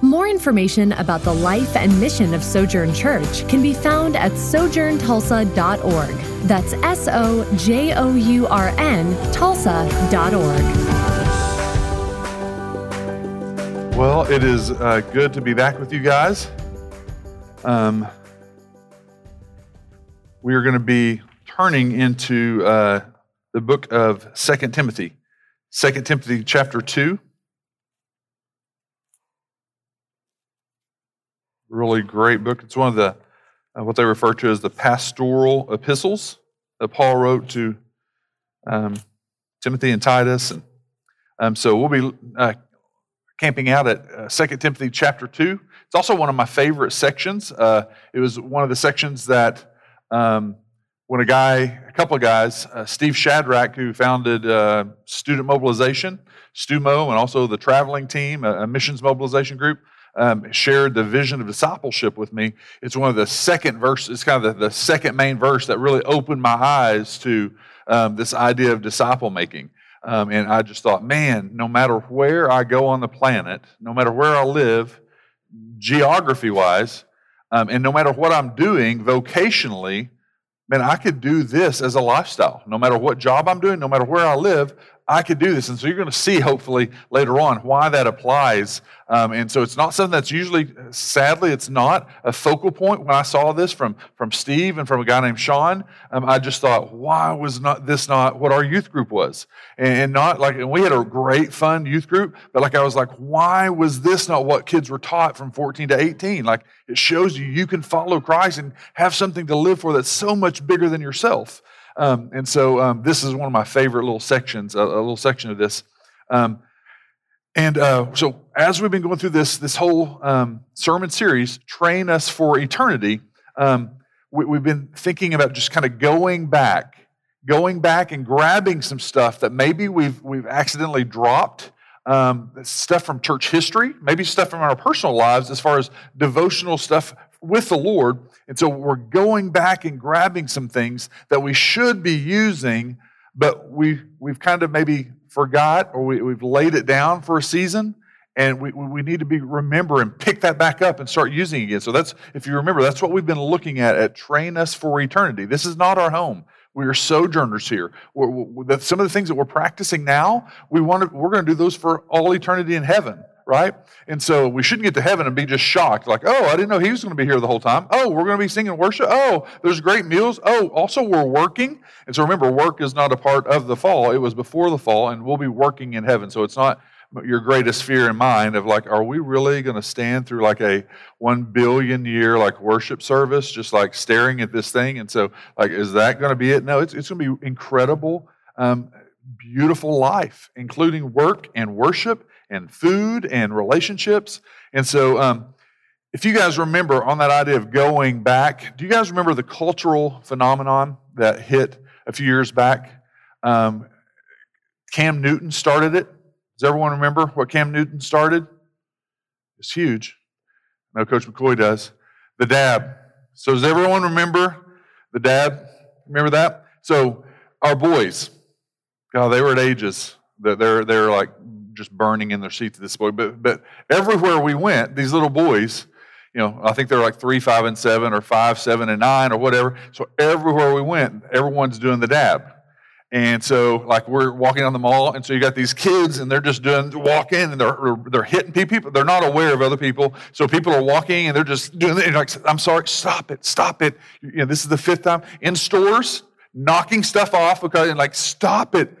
More information about the life and mission of Sojourn Church can be found at sojourntulsa.org. That's S O J O U R N Tulsa.org. Well, it is uh, good to be back with you guys. Um, we are going to be turning into uh, the book of Second Timothy, Second Timothy chapter 2. Really great book. It's one of the uh, what they refer to as the pastoral epistles that Paul wrote to um, Timothy and Titus. And um, so we'll be uh, camping out at uh, 2 Timothy chapter 2. It's also one of my favorite sections. Uh, it was one of the sections that um, when a guy, a couple of guys, uh, Steve Shadrach, who founded uh, Student Mobilization, STUMO, and also the traveling team, a, a missions mobilization group, um, shared the vision of discipleship with me. It's one of the second verses, it's kind of the, the second main verse that really opened my eyes to um, this idea of disciple making. Um, and I just thought, man, no matter where I go on the planet, no matter where I live, geography wise, um, and no matter what I'm doing vocationally, man, I could do this as a lifestyle. No matter what job I'm doing, no matter where I live, I could do this. And so you're going to see, hopefully, later on why that applies. Um, and so it's not something that's usually, sadly, it's not a focal point. When I saw this from, from Steve and from a guy named Sean, um, I just thought, why was not this not what our youth group was? And, and not like, and we had a great, fun youth group, but like I was like, why was this not what kids were taught from 14 to 18? Like it shows you you can follow Christ and have something to live for that's so much bigger than yourself. Um, and so um, this is one of my favorite little sections, a, a little section of this. Um, and uh, so as we've been going through this, this whole um, sermon series, Train Us for Eternity, um, we, we've been thinking about just kind of going back, going back and grabbing some stuff that maybe we've, we've accidentally dropped. Um, stuff from church history, maybe stuff from our personal lives as far as devotional stuff with the Lord. And so we're going back and grabbing some things that we should be using, but we, we've kind of maybe forgot or we, we've laid it down for a season. And we, we need to be remember and pick that back up and start using again. So that's, if you remember, that's what we've been looking at at Train Us for Eternity. This is not our home. We are sojourners here. We're, we're, some of the things that we're practicing now, we want to, we're going to do those for all eternity in heaven right? And so we shouldn't get to heaven and be just shocked, like, oh, I didn't know he was going to be here the whole time. Oh, we're going to be singing worship. Oh, there's great meals. Oh, also we're working. And so remember, work is not a part of the fall. It was before the fall, and we'll be working in heaven. So it's not your greatest fear in mind of like, are we really going to stand through like a one billion year like worship service, just like staring at this thing? And so, like, is that going to be it? No, it's, it's going to be incredible, um, beautiful life, including work and worship and food and relationships. And so, um, if you guys remember on that idea of going back, do you guys remember the cultural phenomenon that hit a few years back? Um, Cam Newton started it. Does everyone remember what Cam Newton started? It's huge. I know Coach McCoy does. The dab. So, does everyone remember the dab? Remember that? So, our boys, God, they were at ages that they're, they're like just burning in their seats at this point. But, but everywhere we went, these little boys, you know, I think they're like three, five, and seven, or five, seven, and nine, or whatever. So everywhere we went, everyone's doing the dab. And so, like, we're walking down the mall, and so you got these kids, and they're just doing walk in, and they're they're hitting people. They're not aware of other people, so people are walking, and they're just doing it. like, I'm sorry, stop it, stop it. You know, this is the fifth time in stores, knocking stuff off because, and like, stop it.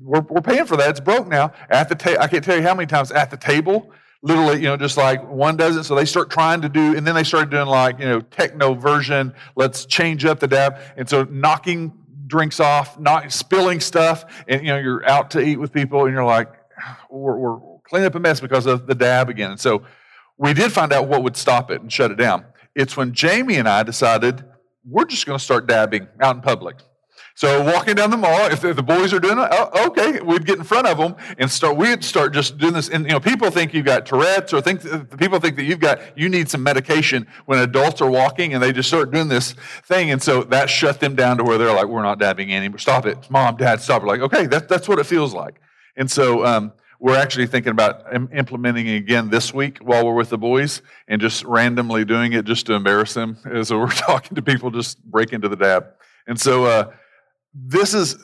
We're, we're paying for that. It's broke now. At the ta- I can't tell you how many times at the table, literally, you know, just like one does it. So they start trying to do, and then they started doing like, you know, techno version. Let's change up the dab. And so knocking drinks off, not spilling stuff, and you know, you're out to eat with people, and you're like, we're, we're cleaning up a mess because of the dab again. And so we did find out what would stop it and shut it down. It's when Jamie and I decided we're just going to start dabbing out in public. So walking down the mall, if the boys are doing it, oh, okay, we'd get in front of them and start. We'd start just doing this. And you know, people think you've got Tourette's, or think people think that you've got you need some medication when adults are walking, and they just start doing this thing. And so that shut them down to where they're like, "We're not dabbing anymore. Stop it, mom, dad, stop it." Like, okay, that, that's what it feels like. And so um, we're actually thinking about implementing it again this week while we're with the boys, and just randomly doing it just to embarrass them as we're talking to people. Just break into the dab. And so. Uh, this is,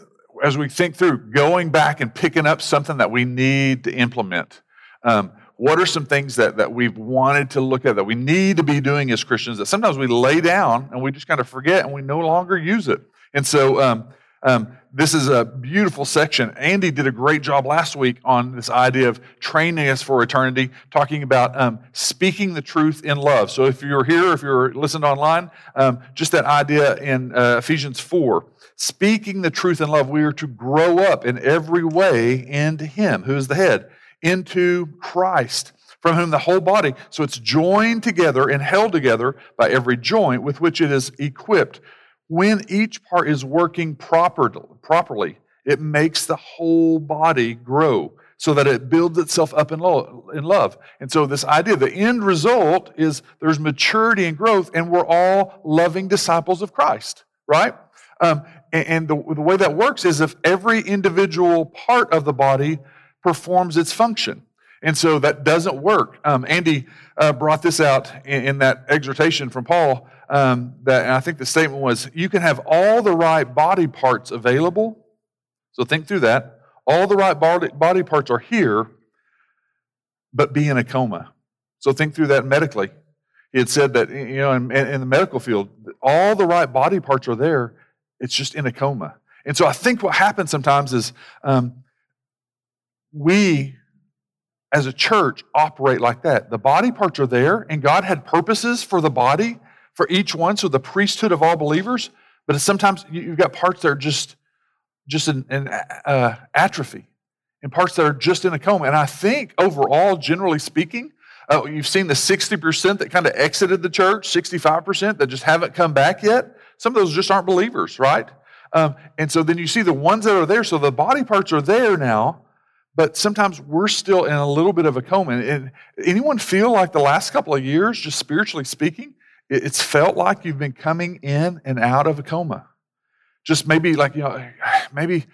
as we think through, going back and picking up something that we need to implement. Um, what are some things that, that we've wanted to look at that we need to be doing as Christians that sometimes we lay down and we just kind of forget and we no longer use it? And so, um, um, this is a beautiful section. Andy did a great job last week on this idea of training us for eternity, talking about um, speaking the truth in love. So if you're here, if you're listening online, um, just that idea in uh, Ephesians 4 speaking the truth in love, we are to grow up in every way into Him, who is the head, into Christ, from whom the whole body, so it's joined together and held together by every joint with which it is equipped. When each part is working proper, properly, it makes the whole body grow so that it builds itself up in, love. And so, this idea, the end result is there's maturity and growth, and we're all loving disciples of Christ, right? Um, and the, the way that works is if every individual part of the body performs its function. And so that doesn't work. Um, Andy uh, brought this out in, in, that exhortation from Paul. Um, that I think the statement was, "You can have all the right body parts available." So think through that. All the right body, body parts are here, but be in a coma. So think through that medically. He had said that you know in, in the medical field, all the right body parts are there, it's just in a coma. And so I think what happens sometimes is um, we, as a church, operate like that. The body parts are there, and God had purposes for the body, for each one, so the priesthood of all believers. But sometimes you've got parts that are just, just in, in uh, atrophy, and parts that are just in a coma. And I think overall, generally speaking, uh, you've seen the 60% that kind of exited the church, 65% that just haven't come back yet. Some of those just aren't believers, right? Um, and so then you see the ones that are there. So the body parts are there now, but sometimes we're still in a little bit of a coma. And anyone feel like the last couple of years, just spiritually speaking, it's felt like you've been coming in and out of a coma. Just maybe like, you know, maybe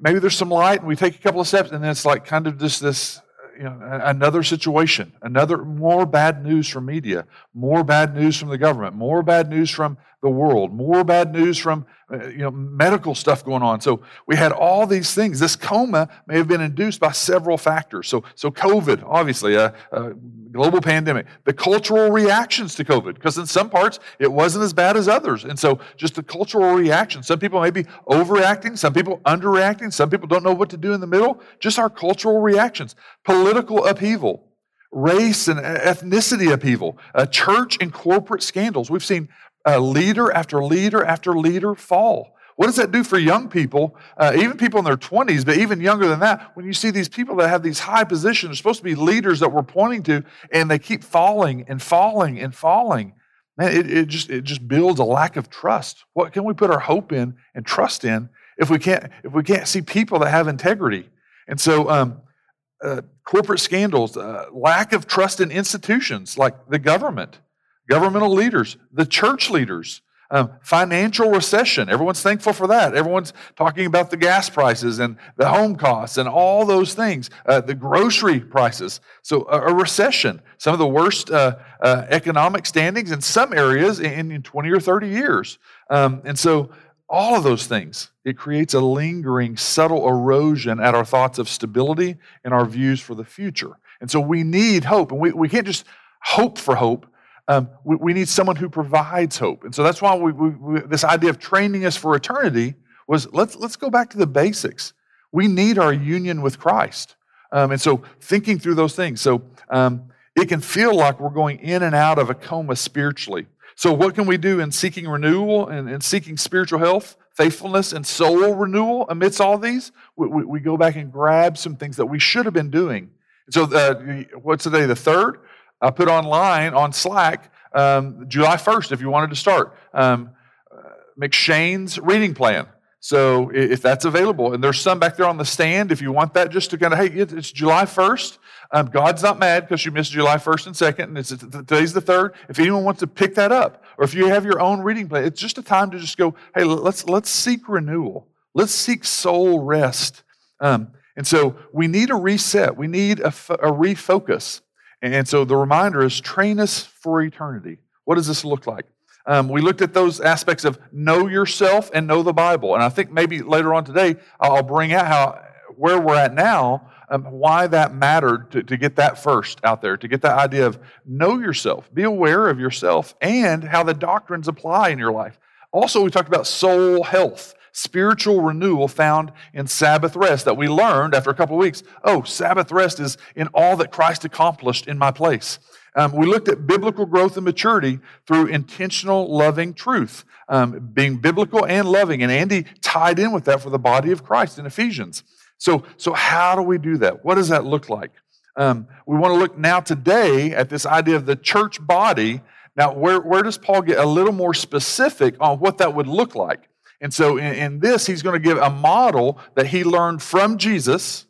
maybe there's some light and we take a couple of steps and then it's like kind of just this you know, another situation, another more bad news from media, more bad news from the government, more bad news from the world, more bad news from uh, you know medical stuff going on. So we had all these things. This coma may have been induced by several factors. So so COVID, obviously, a, a global pandemic, the cultural reactions to COVID, because in some parts it wasn't as bad as others, and so just the cultural reaction. Some people may be overreacting, some people underreacting, some people don't know what to do in the middle. Just our cultural reactions, political upheaval race and ethnicity upheaval, uh, church and corporate scandals. We've seen uh, leader after leader after leader fall. What does that do for young people, uh, even people in their 20s, but even younger than that, when you see these people that have these high positions, supposed to be leaders that we're pointing to, and they keep falling and falling and falling? Man, it, it, just, it just builds a lack of trust. What can we put our hope in and trust in if we can't, if we can't see people that have integrity? And so, um, uh, corporate scandals, uh, lack of trust in institutions like the government, governmental leaders, the church leaders, um, financial recession. Everyone's thankful for that. Everyone's talking about the gas prices and the home costs and all those things, uh, the grocery prices. So, a, a, recession, some of the worst uh, uh, economic standings in some areas in, in 20 or 30 years. Um, and so, all of those things, it creates a lingering, subtle erosion at our thoughts of stability and our views for the future. And so, we need hope. And we, we can't just hope for hope um, we, we, need someone who provides hope. And so that's why we, we, this idea of training us for eternity was let's, let's go back to the basics. We need our union with Christ. Um, and so thinking through those things. So um, it can feel like we're going in and out of a coma spiritually. So, what can we do in seeking renewal and, and seeking spiritual health, faithfulness, and soul renewal amidst all these? We, we, we, go back and grab some things that we should have been doing. So, uh, what's today, the third? I put online on Slack um, July 1st if you wanted to start. Um, uh, M'Cheyne's reading plan. So if that's available, and there's some back there on the stand, if you want that, just to kind of, hey, it's July 1st. Um, God's not mad because you missed July 1st and 2nd, and it's, today's the 3rd. If anyone wants to pick that up, or if you have your own reading plan, it's just a time to just go, hey, let's, let's seek renewal. Let's seek soul rest. Um, and so we need a reset. We need a, a refocus. And so the reminder is train us for eternity. What does this look like? Um, we looked at those aspects of know yourself and know the Bible. And I think maybe later on today, I'll bring out how where we're at now, um, why that mattered to, to get that first out there, to get that idea of know yourself, be aware of yourself, and how the doctrines apply in your life. Also, we talked about soul health, spiritual renewal found in Sabbath rest that we learned after a couple of weeks. Oh, Sabbath rest is in all that Christ accomplished in my place. Um, we looked at biblical growth and maturity through intentional, loving truth, um, being biblical and loving. And Andy tied in with that for the body of Christ in Ephesians. So, so how do we do that? What does that look like? Um, we want to look now today at this idea of the church body. Now, where, where does Paul get a little more specific on what that would look like? And so, in, in this, he's going to give a model that he learned from Jesus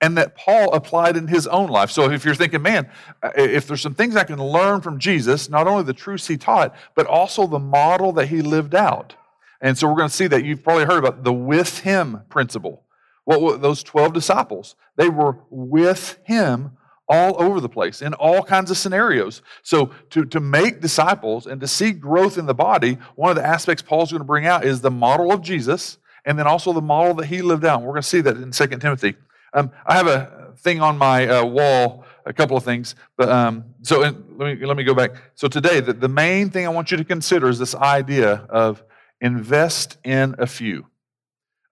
and that Paul applied in his own life. So if you're thinking, man, uh, if there's some things I can learn from Jesus, not only the truths he taught, but also the model that he lived out. And so we're going to see that you've probably heard about the with him principle. What well, those 12 disciples, they were with him all over the place in all kinds of scenarios. So, to, to make disciples and to see growth in the body, one of the aspects Paul's going to bring out is the model of Jesus and then also the model that he lived out. We're going to see that in 2 Timothy. Um, I have a thing on my uh, wall, a couple of things. But um, so let me let me go back. So today, the, the main thing I want you to consider is this idea of invest in a few.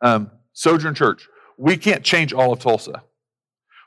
Um, Sojourn Church, we can't change all of Tulsa.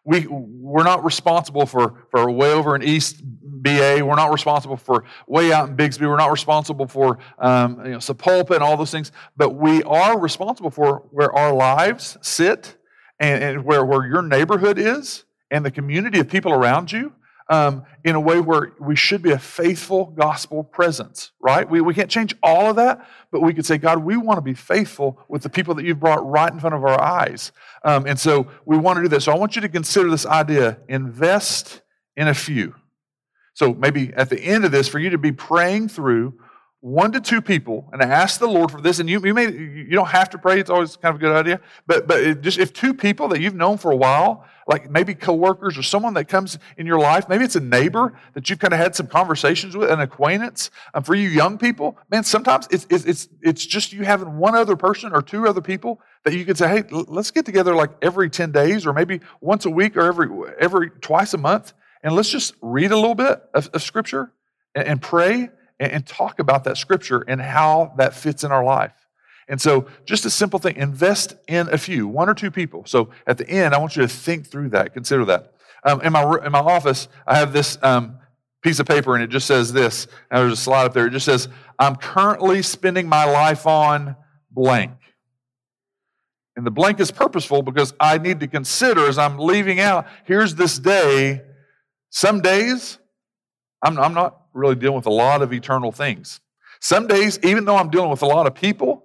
We we're not responsible for for way over in East BA. We're not responsible for way out in Bixby. We're not responsible for um, you know, Sapulpa and all those things. But we are responsible for where our lives sit and, and where, where your neighborhood is and the community of people around you um, in a way where we should be a faithful gospel presence, right? We, we can't change all of that, but we could say, God, we want to be faithful with the people that you've brought right in front of our eyes. Um, and so we want to do that. So I want you to consider this idea invest in a few. So maybe at the end of this, for you to be praying through one to two people and ask the Lord for this. And you, you may you don't have to pray; it's always kind of a good idea. But but just if two people that you've known for a while, like maybe coworkers or someone that comes in your life, maybe it's a neighbor that you've kind of had some conversations with, an acquaintance. Um, for you young people, man, sometimes it's it's it's it's just you having one other person or two other people that you could say, hey, let's get together like every ten days or maybe once a week or every every twice a month, and let's just read a little bit of, of scripture and, and pray and, and talk about that scripture and how that fits in our life. And so, just a simple thing invest in a few, one or two people. So, at the end, I want you to think through that, consider that. Um, in, my, in my office, I have this um, piece of paper, and it just says this. Now, there's a slide up there. It just says, I'm currently spending my life on blank. And the blank is purposeful because I need to consider as I'm leaving out, here's this day. Some days, I'm, I'm not really dealing with a lot of eternal things. Some days, even though I'm dealing with a lot of people,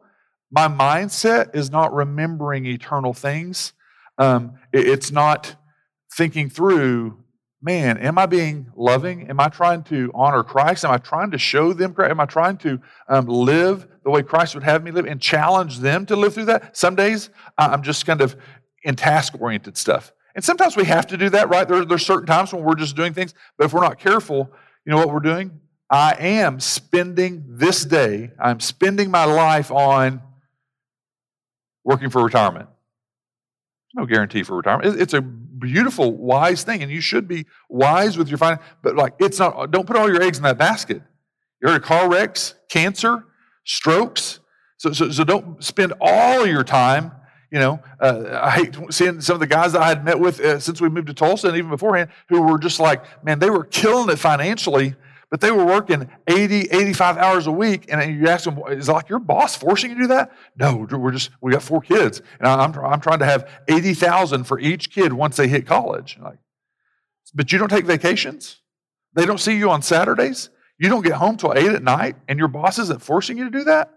my mindset is not remembering eternal things. Um, it, it's not thinking through, man, am I being loving? Am I trying to honor Christ? Am I trying to show them Christ? Am I trying to um, live the way Christ would have me live and challenge them to live through that? Some days I'm just kind of in task oriented stuff. And sometimes we have to do that, right? There, there's certain times when we're just doing things, but if we're not careful, you know what we're doing? I am spending this day, I'm spending my life on working for retirement. No guarantee for retirement. It's a beautiful, wise thing, and you should be wise with your finance. But like, it's not. Don't put all your eggs in that basket. You heard of car wrecks, cancer, strokes. So, so, so don't spend all your time you know, uh, I hate seeing some of the guys that I had met with uh, since we moved to Tulsa and even beforehand who were just like, man, they were killing it financially, but they were working 80, 85 hours a week. And you ask them, is it like your boss forcing you to do that? No, we're just, we got four kids. And I'm, I'm trying to have 80,000 for each kid once they hit college. Like, but you don't take vacations? They don't see you on Saturdays? You don't get home till 8 at night and your boss isn't forcing you to do that?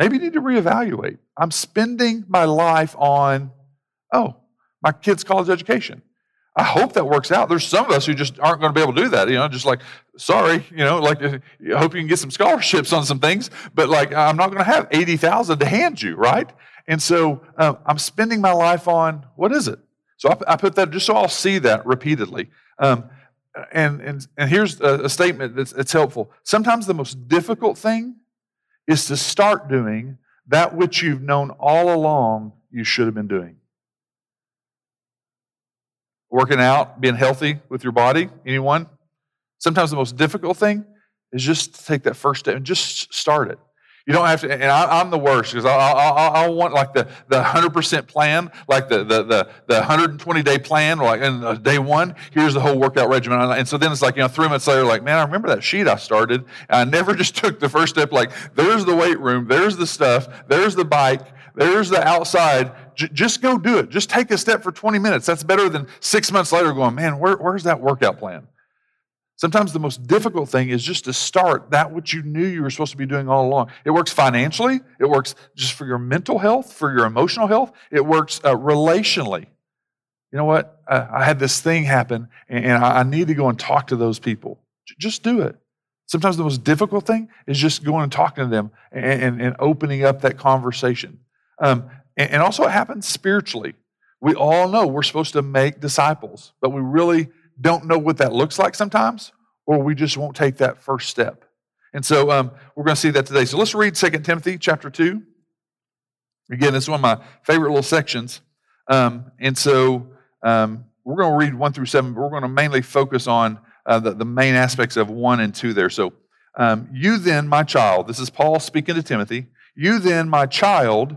maybe you need to reevaluate. I'm spending my life on, oh, my kid's college education. I hope that works out. There's some of us who just aren't going to be able to do that. You know, just like, sorry, you know, like, I hope you can get some scholarships on some things, but like, I'm not going to have 80,000 to hand you, right? And so uh, I'm spending my life on, what is it? So I, I, put that just so I'll see that repeatedly. Um, and, and, and here's a, a statement that's, that's helpful. Sometimes the most difficult thing is to start doing that which you've known all along you should have been doing working out, being healthy with your body? Anyone? Sometimes the most difficult thing is just to take that first step and just start it. You don't have to, and I, am the worst because I, I, I, want like the, the 100% plan, like the, the, the, the 120 day plan, like in uh, day one, here's the whole workout regimen. And so then it's like, you know, three months later, like, man, I remember that sheet I started. I never just took the first step, like, there's the weight room, there's the stuff, there's the bike, there's the outside. J- just go do it. Just take a step for 20 minutes. That's better than six months later going, man, where, where's that workout plan? Sometimes the most difficult thing is just to start that which you knew you were supposed to be doing all along. It works financially, it works just for your mental health, for your emotional health, it works uh, relationally. You know what? Uh, I had this thing happen, and, and I, I need to go and talk to those people. J- just do it. Sometimes the most difficult thing is just going and talking to them and, and, and opening up that conversation. Um, and, also, it happens spiritually. We all know we're supposed to make disciples, but we really don't know what that looks like sometimes, or we just won't take that first step. And so um, we're going to see that today. So let's read 2 Timothy chapter 2. Again, this is one of my favorite little sections. Um, and so um, we're going to read 1 through 7, but we're going to mainly focus on uh, the, the main aspects of one and two there. So, um, you then, my child, this is Paul speaking to Timothy, you then, my child,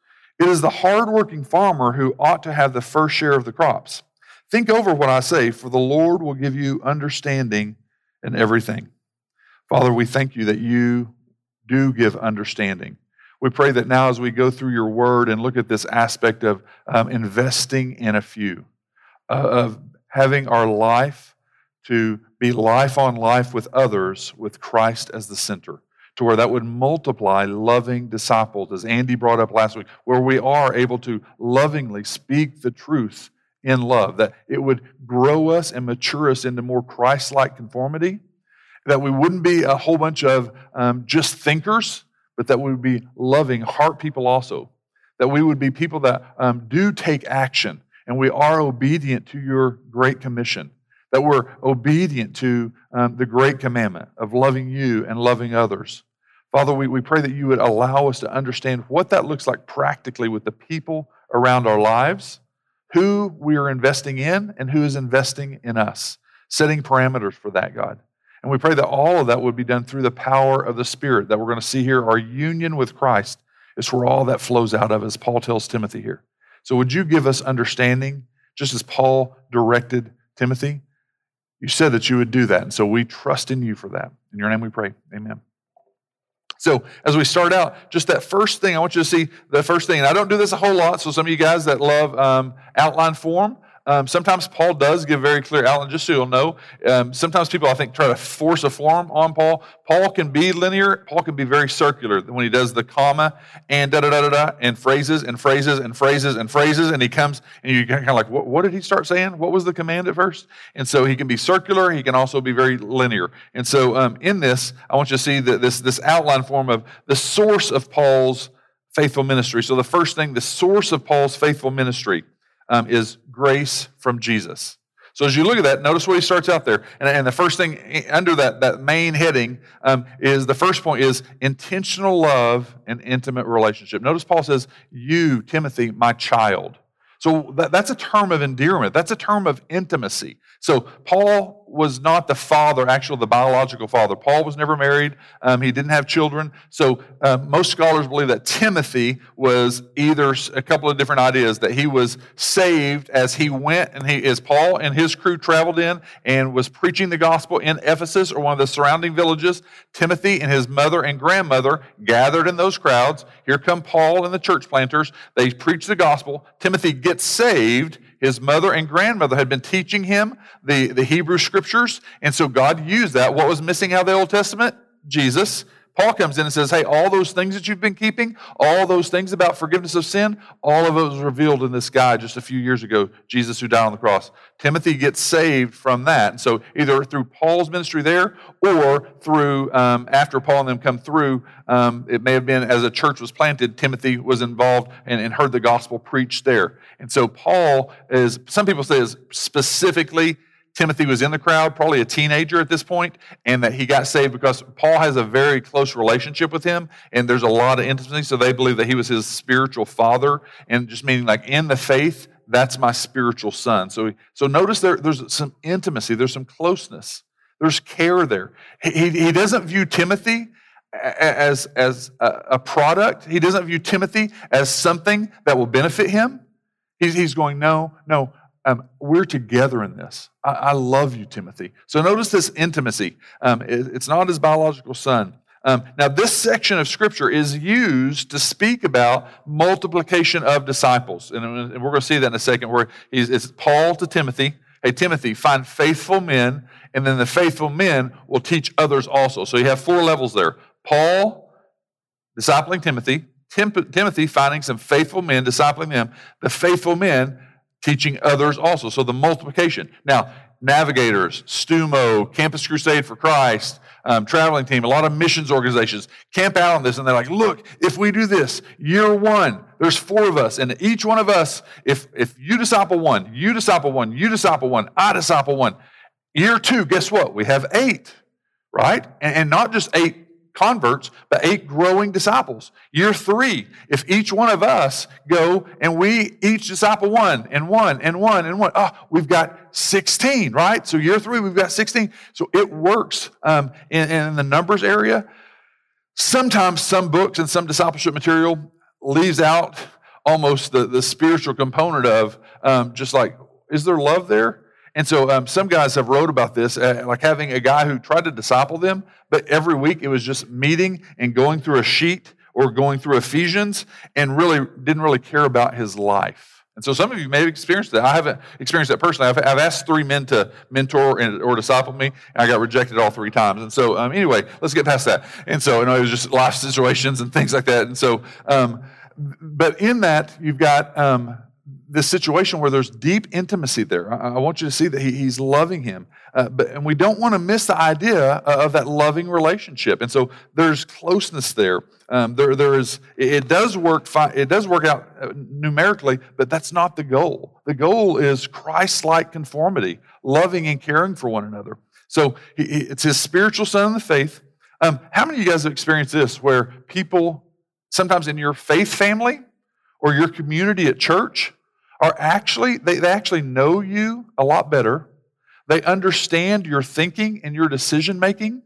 It is the hardworking farmer who ought to have the first share of the crops. Think over what I say, for the Lord will give you understanding in everything. Father, we thank you that you do give understanding. We pray that now, as we go through your word and look at this aspect of um, investing in a few, uh, of having our life to be life on life with others with Christ as the center, to where that would multiply loving disciples, as Andy brought up last week, where we are able to lovingly speak the truth in love, that it would grow us and mature us into more Christ like conformity, that we wouldn't be a whole bunch of um, just thinkers but that we would be loving heart people also. That we would be people that um, do take action and we are obedient to your great commission. That we're obedient to um, the great commandment of loving you and loving others. Father, we, we pray that you would allow us to understand what that looks like practically with the people around our lives, who we are investing in, and who is investing in us. Setting parameters for that, God. And we pray that all of that would be done through the power of the Spirit that we're going to see here. Our union with Christ is where all that flows out of, as Paul tells Timothy here. So, would you give us understanding, just as Paul directed Timothy? You said that you would do that. And so we trust in you for that. In your name we pray. Amen. So, as we start out, just that first thing, I want you to see the first thing. And I don't do this a whole lot. So, some of you guys that love um, outline form, um, sometimes Paul does give very clear outline, just so you'll know. Um, sometimes people, I think, try to force a form on Paul. Paul can be linear. Paul can be very circular when he does the comma and da da da da da and phrases and phrases and phrases and phrases. And he comes and you're kind of like, what, what did he start saying? What was the command at first? And so he can be circular. He can also be very linear. And so um, in this, I want you to see that this this outline form of the source of Paul's faithful ministry. So the first thing, the source of Paul's faithful ministry um, is grace from Jesus. So as you look at that, notice what he starts out there. And, and the first thing under that, that main heading um, is the first point is intentional love and intimate relationship. Notice Paul says, You, Timothy, my child. So that, that's a term of endearment. That's a term of intimacy. So Paul was not the father, actually the biological father. Paul was never married. Um, he didn't have children. So uh, most scholars believe that Timothy was either a couple of different ideas that he was saved as he went and he, as Paul and his crew traveled in and was preaching the gospel in Ephesus or one of the surrounding villages. Timothy and his mother and grandmother gathered in those crowds. Here come Paul and the church planters. They preach the gospel. Timothy gets saved his mother and grandmother had been teaching him the, the Hebrew scriptures, and so God used that. What was missing out of the Old Testament? Jesus. Paul comes in and says, Hey, all those things that you've been keeping, all those things about forgiveness of sin, all of it was revealed in this guy just a few years ago, Jesus who died on the cross. Timothy gets saved from that. And so, either through Paul's ministry there or through um, after Paul and them come through, um, it may have been as a church was planted, Timothy was involved and, and heard the gospel preached there. And so, Paul is, some people say, is specifically Timothy was in the crowd, probably a teenager at this point, and that he got saved because Paul has a very close relationship with him, and there's a lot of intimacy. So they believe that he was his spiritual father, and just meaning like in the faith, that's my spiritual son. So, so notice there, there's some intimacy, there's some closeness, there's care there. He, he doesn't view Timothy as, as a product, he doesn't view Timothy as something that will benefit him. He's, he's going, no, no, um, we're together in this. I, I, love you, Timothy. So notice this intimacy. Um, it, it's not his biological son. Um, now, this section of scripture is used to speak about multiplication of disciples. And, and we're going to see that in a second, where it's Paul to Timothy. Hey, Timothy, find faithful men, and then the faithful men will teach others also. So you have four levels there Paul, discipling Timothy, Tim, Timothy finding some faithful men, discipling them, the faithful men teaching others also. So the multiplication. Now, navigators, Stumo, Campus Crusade for Christ, um, traveling team, a lot of missions organizations camp out on this and they're like, look, if we do this, year one, there's four of us, and each one of us, if, if you disciple one, you disciple one, you disciple one, I disciple one, year two, guess what? We have eight, right? And, and not just eight converts, but eight growing disciples. Year three, if each one of us go and we each disciple one and one and one and one, oh, we've got 16, right? So year three, we've got 16. So it works um, in, in the numbers area. Sometimes some books and some discipleship material leaves out almost the, the spiritual component of um, just like, is there love there? And so um, some guys have wrote about this, uh, like having a guy who tried to disciple them, but every week it was just meeting and going through a sheet or going through Ephesians and really didn't really care about his life. And so some of you may have experienced that. I haven't experienced that personally. I've, I've asked three men to mentor and, or disciple me, and I got rejected all three times. And so, um, anyway, let's get past that. And so, you know, it was just life situations and things like that. And so, um, but in that, you've got um, this situation where there's deep intimacy there. I, I want you to see that he, he's loving him. Uh, but, and we don't want to miss the idea of that loving relationship. And so there's closeness there. Um, there, there is, it does work. It does work out uh, numerically, but that's not the goal. The goal is Christ-like conformity, loving and caring for one another. So he, it's his spiritual son in the faith. Um, how many of you guys have experienced this, where people, sometimes in your faith family or your community at church, are actually, they, they actually know you a lot better. They understand your thinking and your decision making,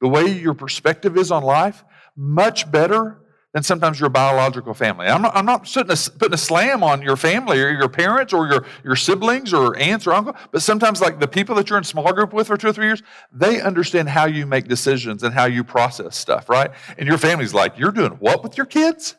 the way your perspective is on life, much better than sometimes your biological family. I'm not, I'm not putting, a, putting a slam on your family or your parents or your, your siblings or aunts or uncle, but sometimes like the people that you're in small group with for two or three years, they understand how you make decisions and how you process stuff, right? And your family's like, you're doing what with your kids?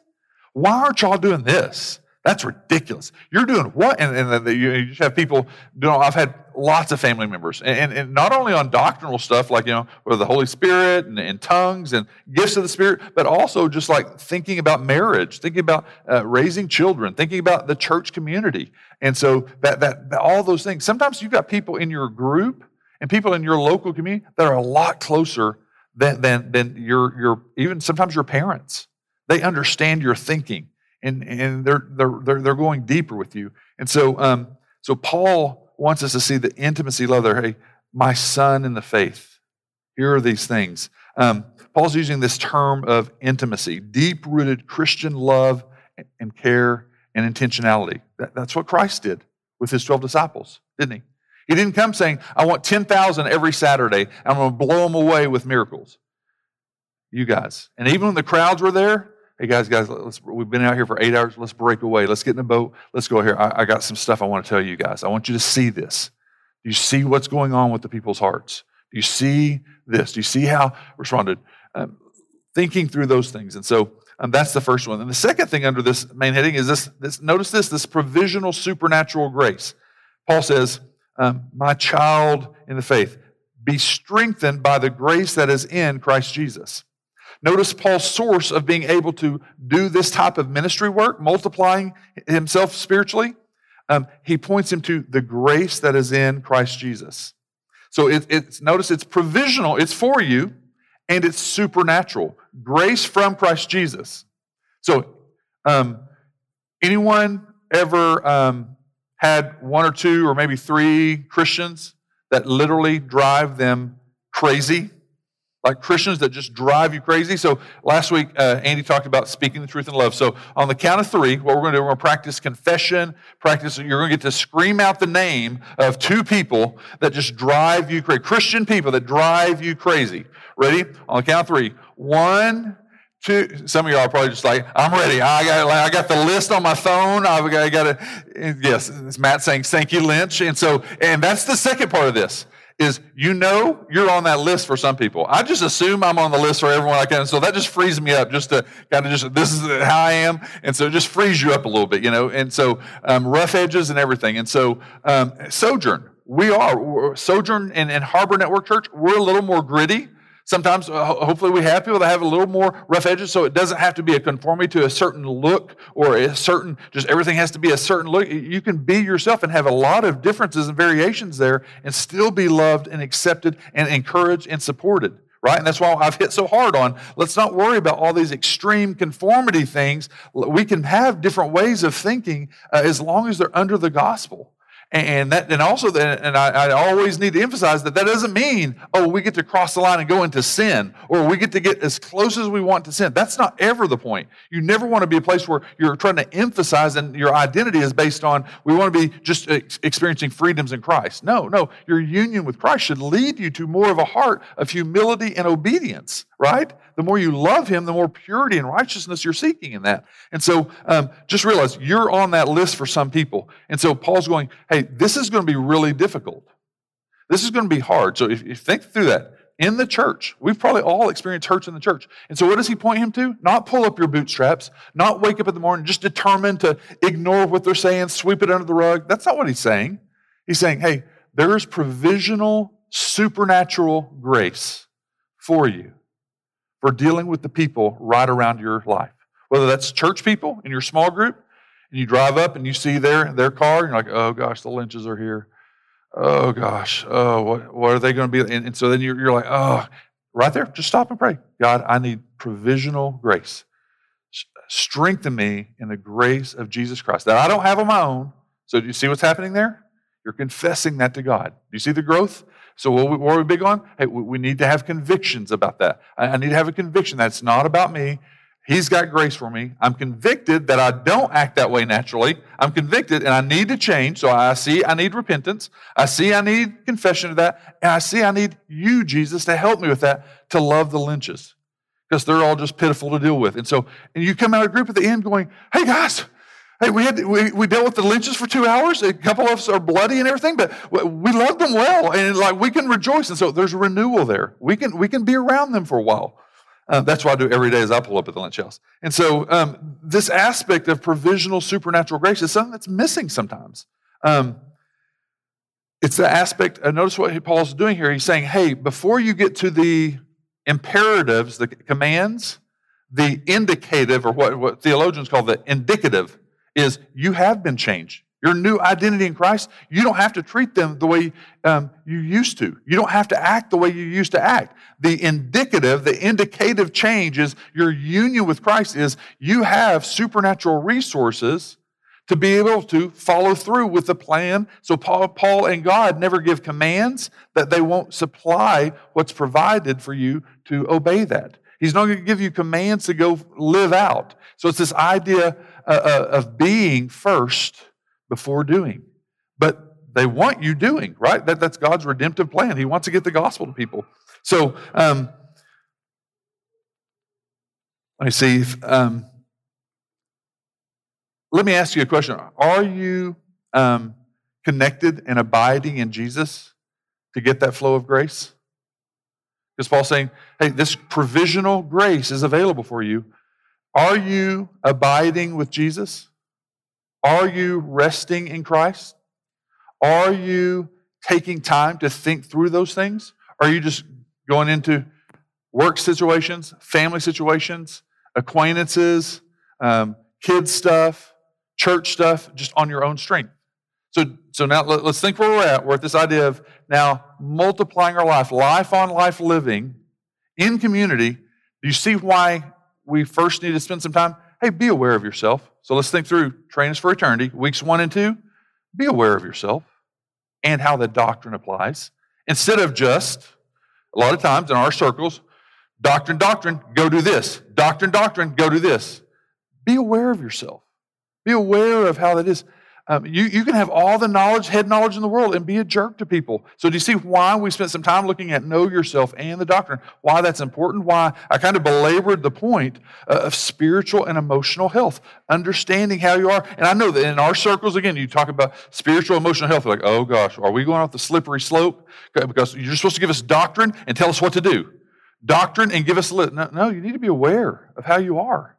Why aren't y'all doing this? That's ridiculous. You're doing what? And, and you just have people doing, I've had lots of family members, and, and not only on doctrinal stuff like, you know, with the Holy Spirit and, and, tongues and gifts of the Spirit, but also just like thinking about marriage, thinking about uh, raising children, thinking about the church community. And so that, that, all those things. Sometimes you've got people in your group and people in your local community that are a lot closer than, than, than your, your, even sometimes your parents. They understand your thinking and, and they're, they're, they're, they're going deeper with you. And so, um, so Paul wants us to see the intimacy love there. Hey, my son in the faith. Here are these things. Um, Paul's using this term of intimacy, deep rooted Christian love and care and intentionality. That, that's what Christ did with his 12 disciples, didn't he? He didn't come saying, I want 10,000 every Saturday. I'm going to blow them away with miracles. You guys. And even when the crowds were there, hey guys, guys, we've been out here for eight hours. Let's break away. Let's get in the boat. Let's go here. I, I got some stuff I want to tell you guys. I want you to see this. Do you see what's going on with the people's hearts? Do you see this? Do you see how responded? Um, thinking through those things. And so um, that's the first one. And the second thing under this main heading is this, this notice this, this provisional supernatural grace. Paul says, um, My child in the faith, be strengthened by the grace that is in Christ Jesus. Notice Paul's source of being able to do this type of ministry work, multiplying himself spiritually. Um, he points him to the grace that is in Christ Jesus. So it, it's notice it's provisional, it's for you, and it's supernatural. Grace from Christ Jesus. So, um, anyone ever um, had one or two or maybe three Christians that literally drive them crazy? Like Christians that just drive you crazy. So last week, uh, Andy talked about speaking the truth in love. So on the count of three, what we're going to do, we're going to practice confession, practice, you're going to get to scream out the name of two people that just drive you crazy. Christian people that drive you crazy. Ready? On the count of three. One, two. Some of y'all are probably just like, I'm ready. I got, I got the list on my phone. I've got, I got yes, it's Matt saying, thank you, Lynch. And so, and that's the second part of this is you know you're on that list for some people. I just assume I'm on the list for everyone I can. So that just frees me up just to kind of just, this is how I am. And so it just frees you up a little bit, you know. And so um, rough edges and everything. And so um, Sojourn, we are, Sojourn and, and Harbor Network Church, we're a little more gritty. Sometimes, uh, hopefully, we have people that have a little more rough edges, so it doesn't have to be a conformity to a certain look or a certain, just everything has to be a certain look. You can be yourself and have a lot of differences and variations there and still be loved and accepted and encouraged and supported right? And that's why I've hit so hard on let's not worry about all these extreme conformity things. We can have different ways of thinking uh, as long as they're under the gospel. And that, and also, that, and I, I, always need to emphasize that that doesn't mean, oh, we get to cross the line and go into sin, or we get to get as close as we want to sin. That's not ever the point. You never want to be a place where you're trying to emphasize and your identity is based on we want to be just experiencing freedoms in Christ. No, no. Your union with Christ should lead you to more of a heart of humility and obedience, right? The more you love him, the more purity and righteousness you're seeking in that. And so um, just realize you're on that list for some people. And so Paul's going, hey, this is going to be really difficult. This is going to be hard. So if you think through that, in the church, we've probably all experienced hurts in the church. And so what does he point him to? Not pull up your bootstraps, not wake up in the morning just determined to ignore what they're saying, sweep it under the rug. That's not what he's saying. He's saying, hey, there's provisional, supernatural grace for you for dealing with the people right around your life. Whether that's church people in your small group, and you drive up and you see their, their car, and you're like, oh gosh, the lynches are here. Oh gosh, oh, what, what are they going to be? And, and so then you're, you're like, oh, right there, just stop and pray. God, I need provisional grace. Strengthen me in the grace of Jesus Christ that I don't have on my own. So, do you see what's happening there? You're confessing that to God. Do you see the growth? So what, what are we big on? Hey, we need to have convictions about that. I need to have a conviction that's not about me. He's got grace for me. I'm convicted that I don't act that way naturally. I'm convicted and I need to change. So I see I need repentance. I see I need confession of that. And I see I need you, Jesus, to help me with that to love the lynches because they're all just pitiful to deal with. And so, and you come out of a group at the end going, hey guys, Hey, we, had, we, we dealt with the lynches for two hours. A couple of us are bloody and everything, but we love them well, and like we can rejoice. And so there's a renewal there. We can we can be around them for a while. Uh, that's what I do every day as I pull up at the lynch house. And so um, this aspect of provisional supernatural grace is something that's missing sometimes. Um, it's the aspect. Uh, notice what Paul's doing here. He's saying, "Hey, before you get to the imperatives, the commands, the indicative, or what, what theologians call the indicative." Is you have been changed. Your new identity in Christ, you don't have to treat them the way um, you used to. You don't have to act the way you used to act. The indicative, the indicative change is your union with Christ is you have supernatural resources to be able to follow through with the plan. So Paul, Paul and God never give commands that they won't supply what's provided for you to obey that. He's not going to give you commands to go live out. So it's this idea uh, uh, of being first before doing. But they want you doing, right? That, that's God's redemptive plan. He wants to get the gospel to people. So, um, let me see. If, um, let me ask you a question. Are you um, connected and abiding in Jesus to get that flow of grace? Because Paul's saying, hey, this provisional grace is available for you. Are you abiding with Jesus? Are you resting in Christ? Are you taking time to think through those things? Are you just going into work situations, family situations, acquaintances, um, kids stuff, church stuff, just on your own strength? So, so now let, us think where we're at. We're at this idea of now multiplying our life, life on life living in community. Do you see why we first need to spend some time? Hey, be aware of yourself. So let's think through train us for eternity, weeks one and two. Be aware of yourself and how the doctrine applies. Instead of just, a lot of times in our circles, doctrine, doctrine, go do this. Doctrine, doctrine, go do this. Be aware of yourself. Be aware of how that is. Um, you, you can have all the knowledge, head knowledge in the world, and be a jerk to people. So, do you see why we spent some time looking at know yourself and the doctrine? Why that's important? Why I kind of belabored the point uh, of spiritual and emotional health, understanding how you are. And I know that in our circles, again, you talk about spiritual, emotional health. like, oh gosh, are we going off the slippery slope? Because you're supposed to give us doctrine and tell us what to do. Doctrine and give us list. No, no, you need to be aware of how you are.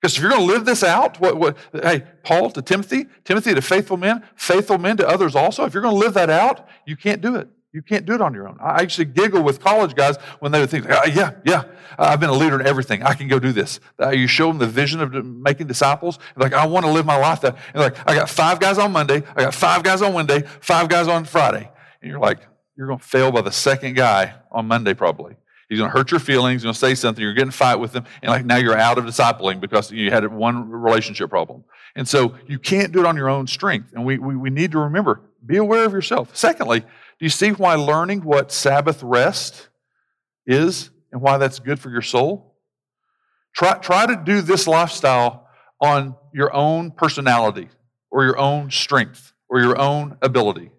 Because if you're going to live this out, what, what, hey, Paul to Timothy, Timothy to faithful men, faithful men to others also, if you're going to live that out, you can't do it. You can't do it on your own. I actually giggle with college guys when they would think, oh, yeah, yeah, I've been a leader in everything. I can go do this. Uh, you show them the vision of making disciples. like, I want to live my life that. And like, I got five guys on Monday. I got five guys on Wednesday, five guys on Friday. And you're like, you're going to fail by the second guy on Monday probably. He's going to hurt your feelings. He's going to say something. You're getting fight with him. And like now you're out of discipling because you had one relationship problem. And so you can't do it on your own strength. And we, we, we need to remember, be aware of yourself. Secondly, do you see why learning what Sabbath rest is and why that's good for your soul? Try, try to do this lifestyle on your own personality or your own strength or your own ability.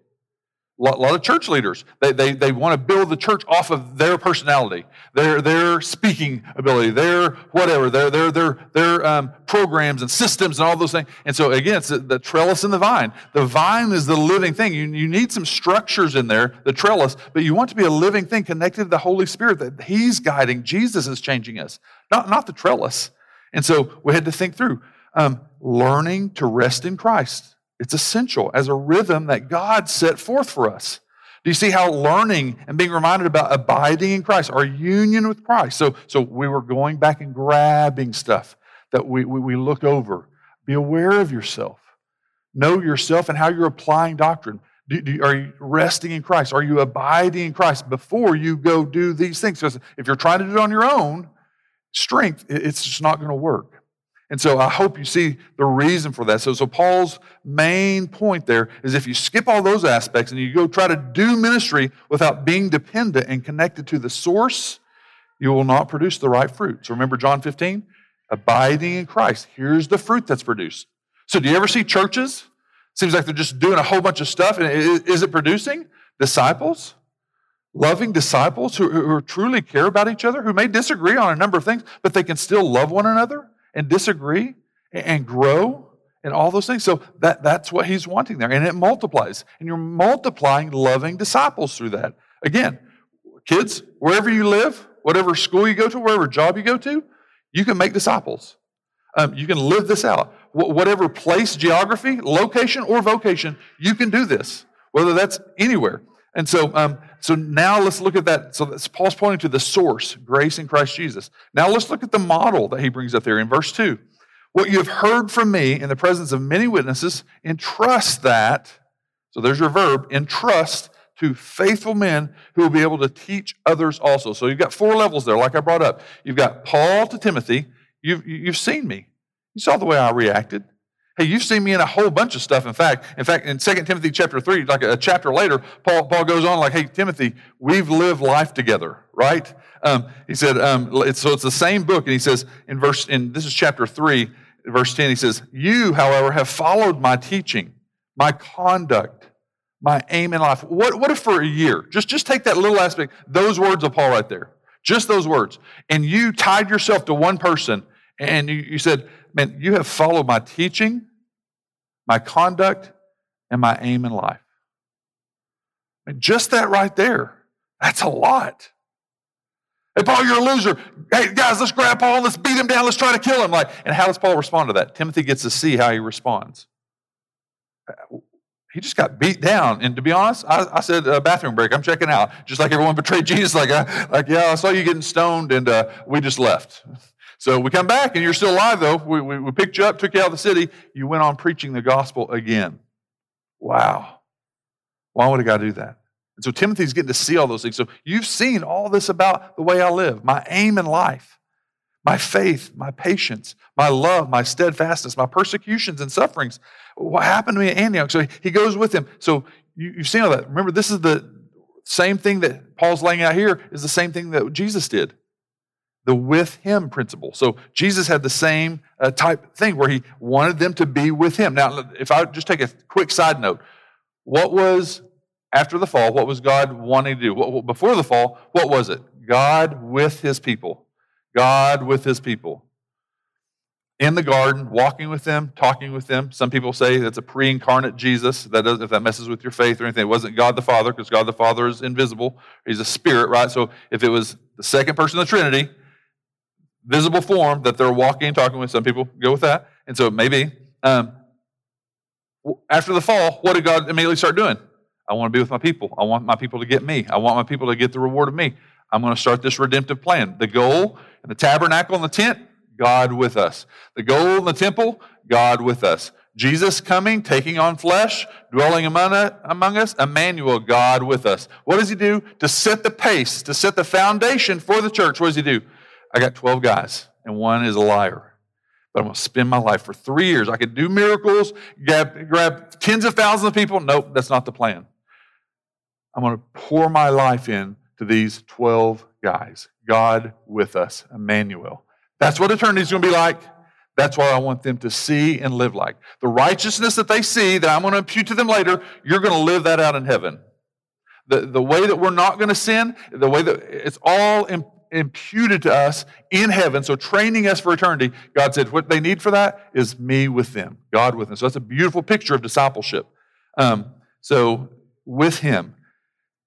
A lot of church leaders, they, they, they want to build the church off of their personality, their, their speaking ability, their whatever, their, their, their, their um, programs and systems and all those things. And so, again, it's the, the, trellis and the vine. The vine is the living thing. You, you need some structures in there, the trellis, but you want to be a living thing connected to the Holy Spirit that He's guiding. Jesus is changing us, not, not the trellis. And so, we had to think through um, learning to rest in Christ. It's essential as a rhythm that God set forth for us. Do you see how learning and being reminded about abiding in Christ, our union with Christ? So, so we were going back and grabbing stuff that we, we, we look over. Be aware of yourself. Know yourself and how you're applying doctrine. Do, do, are you resting in Christ? Are you abiding in Christ before you go do these things? Because if you're trying to do it on your own, strength, it's just not going to work. And so I hope you see the reason for that. So, so Paul's main point there is if you skip all those aspects and you go try to do ministry without being dependent and connected to the source, you will not produce the right fruit. So remember John 15? Abiding in Christ. Here's the fruit that's produced. So do you ever see churches? Seems like they're just doing a whole bunch of stuff. And is it producing disciples? Loving disciples who, who truly care about each other, who may disagree on a number of things, but they can still love one another? And disagree and grow and all those things. So that, that's what he's wanting there. And it multiplies. And you're multiplying loving disciples through that. Again, kids, wherever you live, whatever school you go to, wherever job you go to, you can make disciples. Um, you can live this out. Wh- whatever place, geography, location, or vocation, you can do this, whether that's anywhere. And so, um, so now let's look at that. So Paul's pointing to the source, grace in Christ Jesus. Now let's look at the model that he brings up there in verse 2. What you have heard from me in the presence of many witnesses, entrust that, so there's your verb, entrust to faithful men who will be able to teach others also. So you've got four levels there, like I brought up. You've got Paul to Timothy. You've, you've seen me. You saw the way I reacted. Hey, you've seen me in a whole bunch of stuff. In fact, in fact, in 2 Timothy chapter 3, like a, chapter later, Paul, Paul goes on like, hey, Timothy, we've lived life together, right? Um, he said, um, it's, so it's the same book, and he says in verse, in this is chapter 3, verse 10, he says, You, however, have followed my teaching, my conduct, my aim in life. What, what if for a year, just, just take that little aspect, those words of Paul right there, just those words, and you tied yourself to one person and you, you said, Man, you have followed my teaching, my conduct, and my aim in life. And just that right there, that's a lot. Hey, Paul, you're a loser. Hey, guys, let's grab Paul, let's beat him down, let's try to kill him. Like, and how does Paul respond to that? Timothy gets to see how he responds. He just got beat down. And to be honest, I, I said, uh, bathroom break, I'm checking out. Just like everyone betrayed Jesus, like, uh, like yeah, I saw you getting stoned, and uh, we just left. So we come back, and you're still alive, though. We, we, we picked you up, took you out of the city. You went on preaching the gospel again. Wow. Why would a guy do that? And so Timothy's getting to see all those things. So you've seen all this about the way I live, my aim in life, my faith, my patience, my love, my steadfastness, my persecutions and sufferings. What happened to me at Antioch? So he goes with him. So you, have seen all that. Remember, this is the same thing that Paul's laying out here is the same thing that Jesus did. The with him principle. So Jesus had the same uh, type thing where he wanted them to be with him. Now, if I just take a quick side note, what was after the fall, what was God wanting to do? What, before the fall, what was it? God with his people. God with his people. In the garden, walking with them, talking with them. Some people say that's a pre incarnate Jesus. That does, if that messes with your faith or anything, it wasn't God the Father, because God the Father is invisible. He's a spirit, right? So if it was the second person of the Trinity, visible form that they're walking and talking with, some people go with that. And so maybe um, after the fall, what did God immediately start doing? I want to be with my people. I want my people to get me. I want my people to get the reward of me. I'm going to start this redemptive plan. The goal and the tabernacle and the tent, God with us. The goal in the temple, God with us. Jesus coming, taking on flesh, dwelling among us, Emmanuel, God with us. What does he do? To set the pace, to set the foundation for the church. What does he do? I got 12 guys, and one is a liar but I'm going to spend my life for three years. I could do miracles, grab, grab tens of thousands of people. Nope, that's not the plan. I'm going to pour my life in to these 12 guys. God with us, Emmanuel. That's what eternity is going to be like. That's what I want them to see and live like. The righteousness that they see that I'm going to impute to them later, you're going to live that out in heaven. The, the way that we're not going to sin, the way that it's all imputed to us in heaven, so training us for eternity, God said what they need for that is me with them, God with them. So that's a beautiful picture of discipleship. Um, so with Him,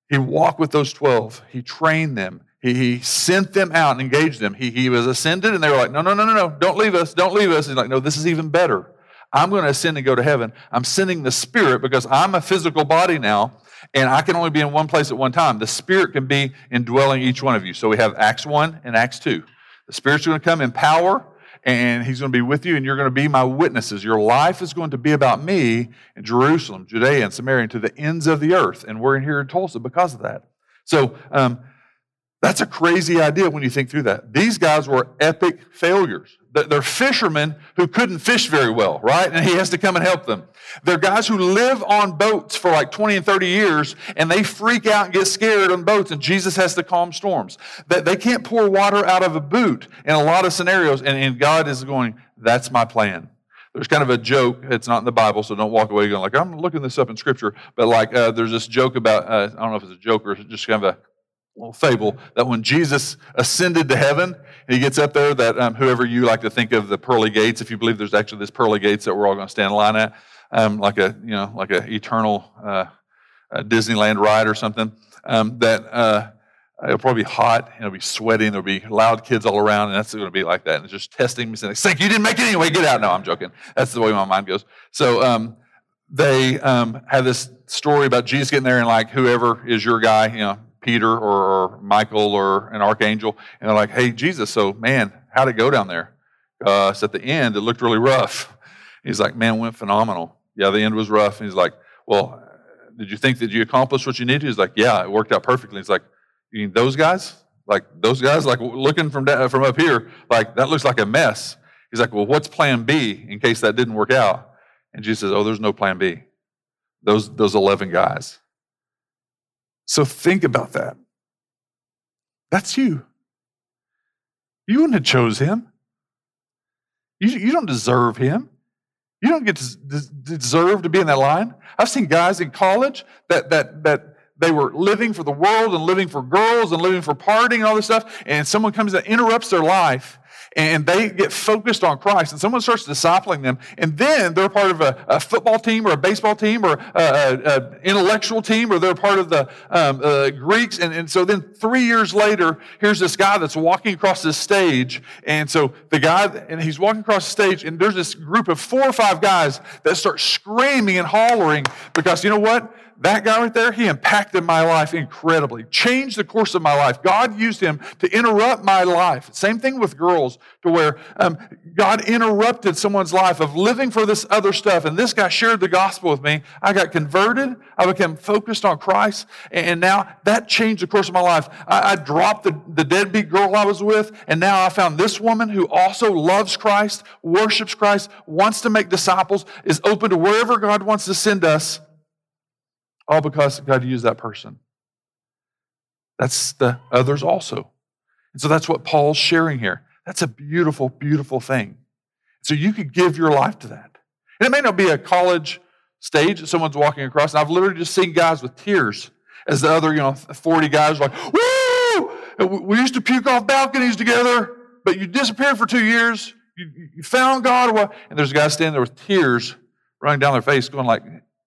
He walked with those 12, He trained them, He, he sent them out and engaged them. He, he was ascended, and they were like, No, no, no, no, no, don't leave us, don't leave us. He's like, No, this is even better. I'm going to ascend and go to heaven. I'm sending the Spirit because I'm a physical body now and I can only be in one place at one time. The Spirit can be indwelling each one of you. So we have Acts 1 and Acts 2. The Spirit's going to come in power, and He's going to be with you, and you're going to be my witnesses. Your life is going to be about me in Jerusalem, Judea, and Samaria, and to the ends of the earth. And we're in here in Tulsa because of that. So um, that's a crazy idea when you think through that. These guys were epic failures. They're fishermen who couldn't fish very well, right? And he has to come and help them. They're guys who live on boats for like 20 and 30 years and they freak out and get scared on boats and Jesus has to calm storms. That they can't pour water out of a boot in a lot of scenarios and, God is going, that's my plan. There's kind of a joke. It's not in the Bible, so don't walk away going like, I'm looking this up in Scripture. But like, uh, there's this joke about, uh, I don't know if it's a joke or just kind of a little fable that when Jesus ascended to heaven, he gets up there that um, whoever you like to think of the pearly gates, if you believe there's actually this pearly gates that we're all going to stand in line at, um, like a you know like a eternal uh, Disneyland ride or something, um, that uh, it'll probably be hot, it'll be sweating, there'll be loud kids all around, and that's going to be like that. And it's just testing me, saying, "Thank you didn't make it anyway. Get out." No, I'm joking. That's the way my mind goes. So um, they um, have this story about Jesus getting there and like whoever is your guy, you know, Peter or, or, Michael or an archangel, and they're like, "Hey, Jesus, so man, how'd it go down there?" Uh, so at the end, it looked really rough. He's like, "Man, went phenomenal." Yeah, the end was rough. And he's like, "Well, did you think that you accomplished what you needed?" He's like, "Yeah, it worked out perfectly." He's like, "You mean those guys? Like those guys? Like looking from down, from up here, like that looks like a mess." He's like, "Well, what's Plan B in case that didn't work out?" And Jesus says, "Oh, there's no Plan B. Those those eleven guys." So think about that. That's you. You wouldn't have chose him. You, you don't deserve him. You don't get to deserve to be in that line. I've seen guys in college that, that, that they were living for the world and living for girls and living for partying and all this stuff, and someone comes and interrupts their life and they get focused on Christ, and someone starts discipling them, and then they're part of a, a football team or a baseball team or an intellectual team, or they're part of the um, uh, Greeks, and, and so then three years later, here's this guy that's walking across this stage, and so the guy, and he's walking across the stage, and there's this group of four or five guys that start screaming and hollering because you know what? That guy right there, he impacted my life incredibly, changed the course of my life. God used him to interrupt my life. Same thing with girls, to where um, God interrupted someone's life of living for this other stuff. And this guy shared the gospel with me. I got converted. I became focused on Christ. And now that changed the course of my life. I, I dropped the, the deadbeat girl I was with. And now I found this woman who also loves Christ, worships Christ, wants to make disciples, is open to wherever God wants to send us all because God used that person. That's the others also. And so that's what Paul's sharing here. That's a beautiful, beautiful thing. So you could give your life to that. And it may not be a college stage that someone's walking across. And I've literally just seen guys with tears as the other, you know, 40 guys like, woo! We used to puke off balconies together, but you disappeared for two years. You, you found God. And there's a guy standing there with tears running down their face going like,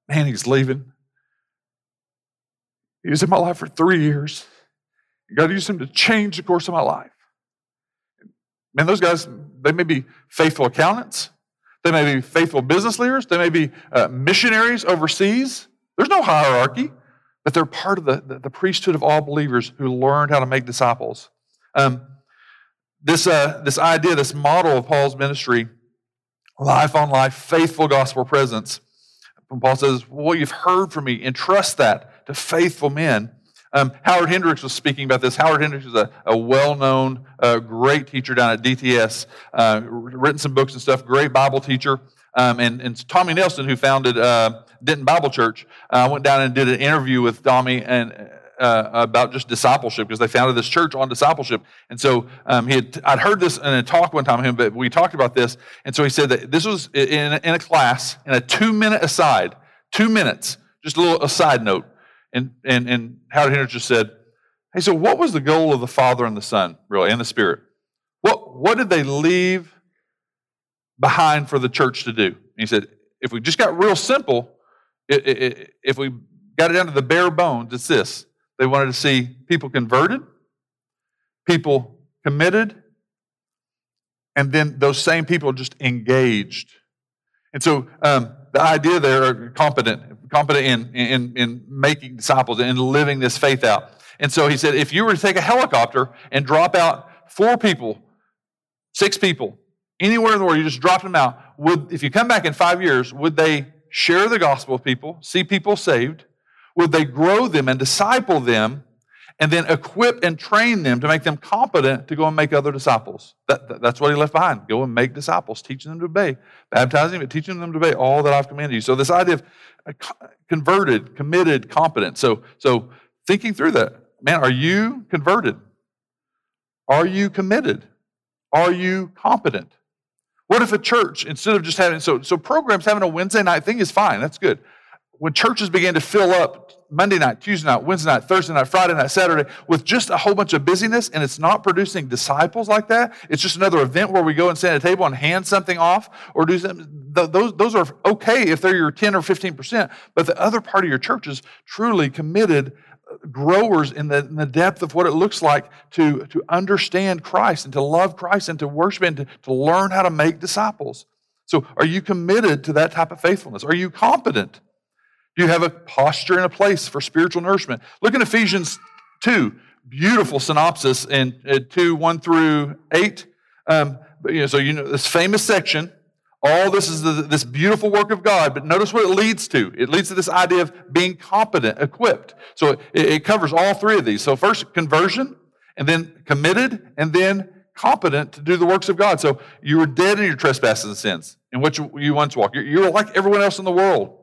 man, he's leaving. He was in my life for three years. God used him to change the course of my life. Man, those guys, they may be faithful accountants. They may be faithful business leaders. They may be uh, missionaries overseas. There's no hierarchy, but they're part of the, the, the, priesthood of all believers who learned how to make disciples. Um, this, uh, this idea, this model of Paul's ministry, life on life, faithful gospel presence, Paul says, Well, you've heard from me, entrust that to faithful men. Um, Howard Hendricks was speaking about this. Howard Hendricks is a, a well known, uh, great teacher down at DTS, uh, written some books and stuff, great Bible teacher. Um, and, and Tommy Nelson, who founded uh, Denton Bible Church, I uh, went down and did an interview with Tommy and uh, about just discipleship because they founded this church on discipleship. And so um, he had, I'd heard this in a talk one time, him, but we talked about this. And so he said that this was in, in a class, in a two minute aside, two minutes, just a little aside note. And, and, and Howard Hendricks just said, Hey, so what was the goal of the Father and the Son, really, and the Spirit? What, what did they leave behind for the church to do? And he said, If we just got real simple, if we got it down to the bare bones, it's this. They wanted to see people converted, people committed, and then those same people just engaged. And so um, the idea there are competent, competent in, in, in making disciples and living this faith out. And so he said, if you were to take a helicopter and drop out four people, six people, anywhere in the world, you just drop them out, would, if you come back in five years, would they share the gospel with people, see people saved? Would they grow them and disciple them and then equip and train them to make them competent to go and make other disciples. That, that, that's what he left behind. Go and make disciples, teaching them to obey, baptizing, but teaching them to obey all that I've commanded you. So this idea of uh, converted, committed, competent. So, so thinking through that, man, are you converted? Are you committed? Are you competent? What if a church, instead of just having, so, so programs having a Wednesday night thing is fine, that's good. When churches began to fill up Monday night, Tuesday night, Wednesday night, Thursday night, Friday night, Saturday, with just a whole bunch of busyness, and it's not producing disciples like that. It's just another event where we go and stand at a table and hand something off or do something. Those, those are okay if they're your 10 or 15%, but the other part of your church is truly committed uh, growers in the, in the depth of what it looks like to, to understand Christ and to love Christ and to worship and to, to learn how to make disciples. So, are you committed to that type of faithfulness? Are you competent? You have a posture and a place for spiritual nourishment? Look in Ephesians 2. Beautiful synopsis in uh, 2 1 through 8. Um, but, you know, so, you know, this famous section, all this is the, this beautiful work of God, but notice what it leads to. It leads to this idea of being competent, equipped. So it, it covers all three of these. So, first, conversion, and then committed, and then competent to do the works of God. So you were dead in your trespasses and sins in which you once walked. You were like everyone else in the world.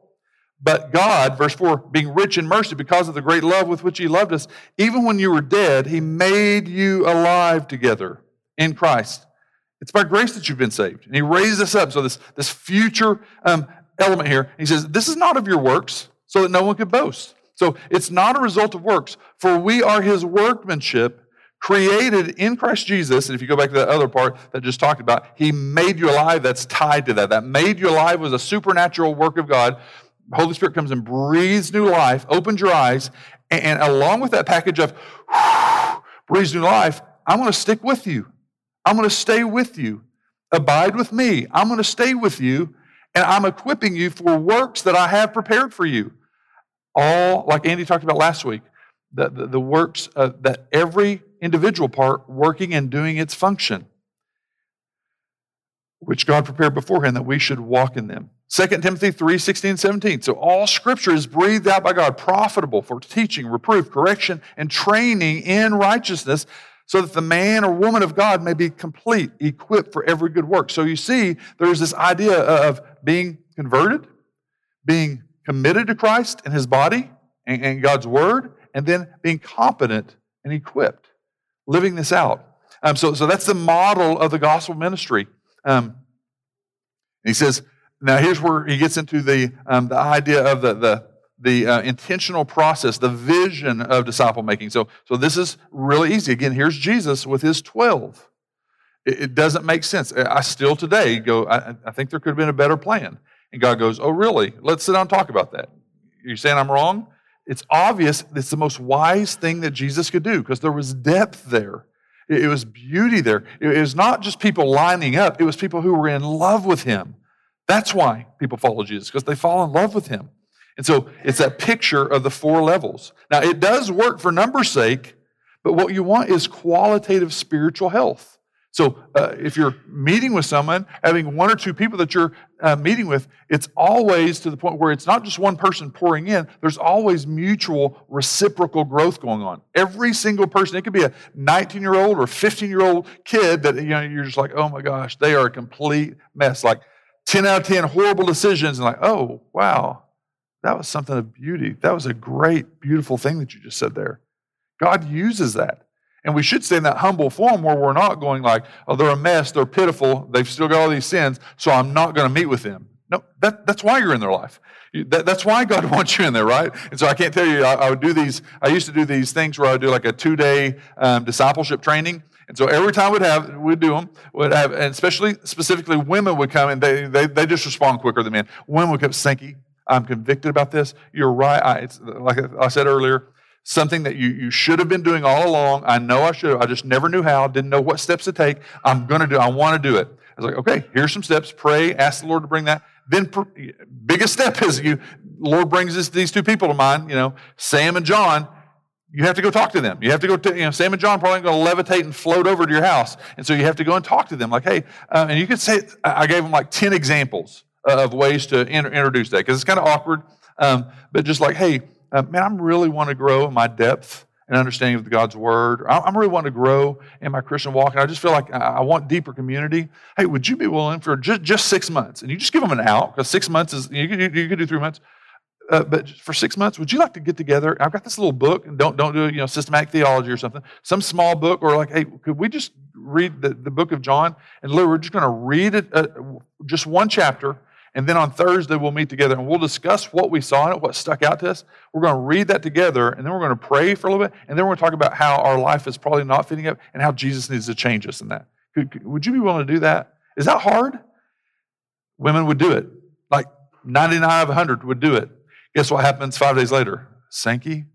But God, verse 4, being rich in mercy because of the great love with which He loved us, even when you were dead, He made you alive together in Christ. It's by grace that you've been saved. And he raised us up. So this, this future um, element here, he says, this is not of your works, so that no one could boast. So it's not a result of works, for we are his workmanship, created in Christ Jesus. And if you go back to that other part that I just talked about, he made you alive. That's tied to that. That made you alive was a supernatural work of God. Holy Spirit comes and breathes new life, opens your eyes, and, and along with that package of breathes new life, I'm going to stick with you. I'm going to stay with you. Abide with me. I'm going to stay with you, and I'm equipping you for works that I have prepared for you. All, like Andy talked about last week, the, the, the works uh, that every individual part working and doing its function, which God prepared beforehand that we should walk in them. 2 Timothy 3 16, 17. So all scripture is breathed out by God, profitable for teaching, reproof, correction, and training in righteousness so that the man or woman of God may be complete, equipped for every good work. So you see, there's this idea of being converted, being committed to Christ and his body and, and God's word, and then being competent and equipped, living this out. Um, so, so that's the model of the gospel ministry. Um, he says, now here's where he gets into the, um, the idea of the, the the uh, intentional process, the vision of disciple making. So, so this is really easy. Again, here's Jesus with his 12. It, it doesn't make sense. I still today go, I, I, think there could have been a better plan. And God goes, Oh, really? Let's sit down and talk about that. You're saying I'm wrong? It's obvious it's the most wise thing that Jesus could do because there was depth there. It, was beauty there. It was not just people lining up, it was people who were in love with him. That's why people follow Jesus, because they fall in love with him. And so it's that picture of the four levels. Now, it does work for numbers' sake, but what you want is qualitative spiritual health. So uh, if you're meeting with someone, having one or two people that you're uh, meeting with, it's always to the point where it's not just one person pouring in, there's always mutual reciprocal growth going on. Every single person, it could be a 19 year old or 15 year old kid that you know, you're just like, oh my gosh, they are a complete mess. Like 10 out of 10 horrible decisions, and like, oh, wow, that was something of beauty. That was a great, beautiful thing that you just said there. God uses that. And we should stay in that humble form where we're not going like, oh, they're a mess, they're pitiful, they've still got all these sins, so I'm not going to meet with them. No, that, that's why you're in their life. That, that's why God wants you in there, right? And so I can't tell you, I, I would do these, I used to do these things where I would do like a two day um, discipleship training. And so every time we'd have, we'd do them, would have, and especially specifically women would come and they, they, they just respond quicker than men. Women would come, Sankey, I'm convicted about this. You're right. I, it's like I said earlier, something that you, you should have been doing all along. I know I should have. I just never knew how, didn't know what steps to take. I'm going to do I want to do it. I was like, okay, here's some steps. Pray, ask the Lord to bring that. Then, biggest step is you, Lord brings this, these two people to mind, you know, Sam and John. You have to go talk to them. You have to go to, you know, Sam and John probably going to levitate and float over to your house. And so you have to go and talk to them like, hey, uh, and you could say, I gave them like 10 examples of ways to introduce that because it's kind of awkward. Um, but just like, hey, uh, man, I really want to grow in my depth and understanding of God's word. I, am really wanting to grow in my Christian walk, and I just feel like I, I want deeper community. Hey, would you be willing for just, just six months? And you just give them an out because six months is you you could do three months. Uh, but for six months, would you like to get together? I've got this little book, don't don't do you know systematic theology or something. Some small book, or like, hey, could we just read the, the book of John? And literally, we're just going to read it, uh, just one chapter, and then on Thursday, we'll meet together and we'll discuss what we saw in it, what stuck out to us. We're going to read that together, and then we're going to pray for a little bit, and then we're going to talk about how our life is probably not fitting up and how Jesus needs to change us in that. Could, could, would you be willing to do that? Is that hard? Women would do it. Like 99 out of 100 would do it. Guess what happens five days later? Sankey,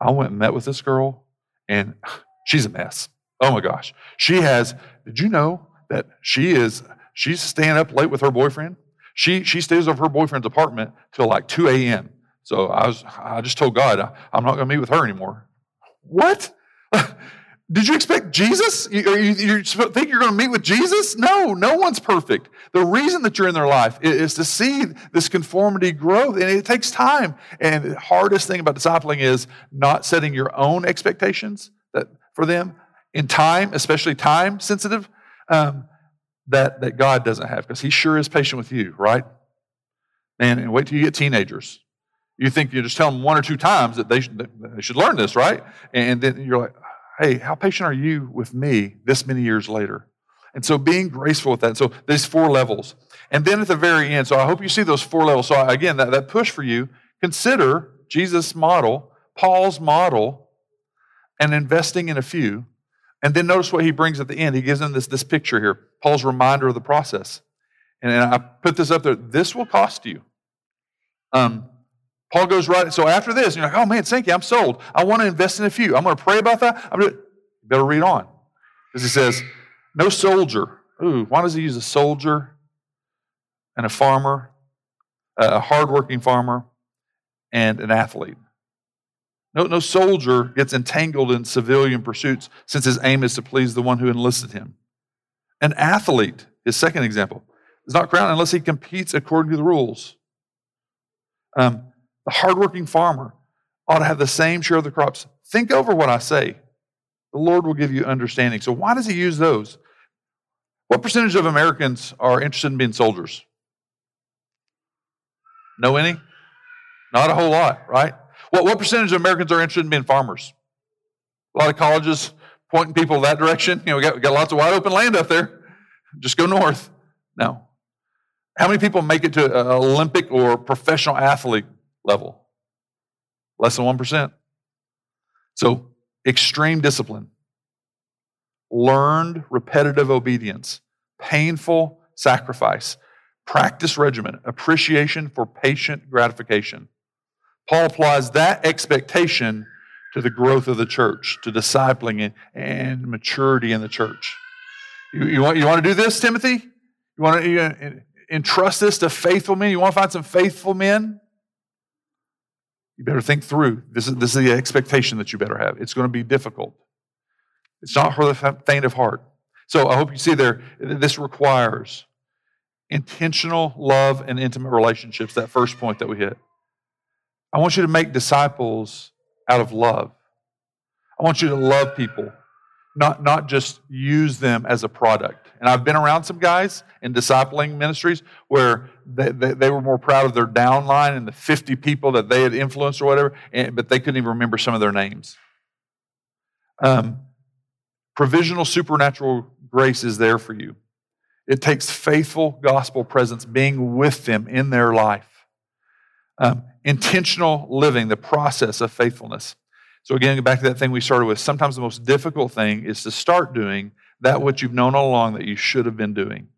I went and met with this girl, and she's a mess. Oh my gosh. She has, did you know that she is, she's staying up late with her boyfriend? She, she stays over her boyfriend's apartment till like 2 a.m. So I, was, I just told God, I'm not going to meet with her anymore. What? Did you expect Jesus? You, you, you, think you're going to meet with Jesus? No, no one's perfect. The reason that you're in their life is to see this conformity growth, and it takes time. And the hardest thing about discipling is not setting your own expectations that, for them in time, especially time sensitive. Um, that, that God doesn't have because He sure is patient with you, right? Man, and wait till you get teenagers. You think you just tell them one or two times that they should, they should learn this, right? And then you're like, hey, how patient are you with me this many years later? And so being graceful with that. So these four levels. And then at the very end, so I hope you see those four levels. So again, that, that push for you, consider Jesus' model, Paul's model, and investing in a few. And then notice what he brings at the end. He gives them this, this picture here, Paul's reminder of the process. And I put this up there. This will cost you. Um, Paul goes right. So after this, you're like, oh man, thank you. I'm sold. I want to invest in a few. I'm going to pray about that. I'm gonna, better read on. Because he says, no soldier. Ooh, why does he use a soldier and a farmer, a hardworking farmer, and an athlete? No, no soldier gets entangled in civilian pursuits since his aim is to please the one who enlisted him. An athlete, his second example, is not crowned unless he competes according to the rules. Um, the hardworking farmer ought to have the same share of the crops. Think over what I say. The Lord will give you understanding. So, why does he use those? What percentage of Americans are interested in being soldiers? Know any? Not a whole lot, right? What, what percentage of Americans are interested in being farmers? A lot of colleges pointing people that direction. You know, we got, we got lots of wide open land up there. Just go north. No. How many people make it to an Olympic or professional athlete level? Less than 1%. So, extreme discipline, learned repetitive obedience, painful sacrifice, practice regimen, appreciation for patient gratification. Paul applies that expectation to the growth of the church, to discipling and maturity in the church. You, you, want, you want to do this, Timothy? You want to entrust this to faithful men? You want to find some faithful men? You better think through. This is, this is the expectation that you better have. It's going to be difficult. It's not for the faint of heart. So I hope you see there, this requires intentional love and intimate relationships, that first point that we hit. I want you to make disciples out of love. I want you to love people, not, not just use them as a product. And I've been around some guys in discipling ministries where they, they, they were more proud of their downline and the 50 people that they had influenced or whatever, and, but they couldn't even remember some of their names. Um, provisional supernatural grace is there for you. It takes faithful gospel presence being with them in their life. Um, intentional living, the process of faithfulness. So, again, back to that thing we started with. Sometimes the most difficult thing is to start doing that which you've known all along that you should have been doing.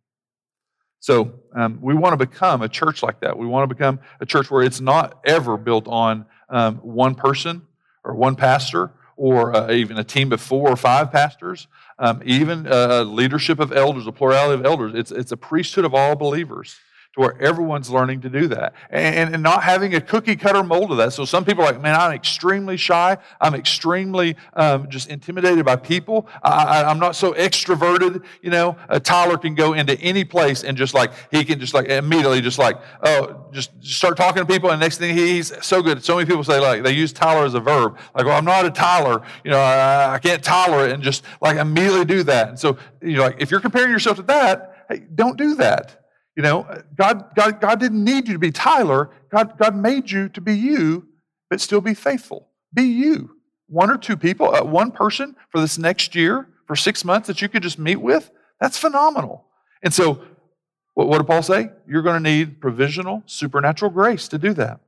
So, um, we want to become a church like that. We want to become a church where it's not ever built on um, one person or one pastor or uh, even a team of four or five pastors, um, even uh, leadership of elders, a plurality of elders. It's, it's a priesthood of all believers to where everyone's learning to do that and, and, not having a cookie cutter mold of that. So some people are like, man, I'm extremely shy. I'm extremely um, just intimidated by people. I, am not so extroverted. You know, Tyler can go into any place and just like, he can just like immediately just like, oh, just start talking to people. And next thing he's so good. So many people say like, they use Tyler as a verb. Like, well, I'm not a Tyler. You know, I, I can't tolerate and just like immediately do that. And so, you know, like if you're comparing yourself to that, hey, don't do that. You know, God, God, God didn't need you to be Tyler. God, God made you to be you, but still be faithful. Be you. One or two people, uh, one person for this next year, for six months that you could just meet with, that's phenomenal. And so, what, what did Paul say? You're going to need provisional, supernatural grace to do that.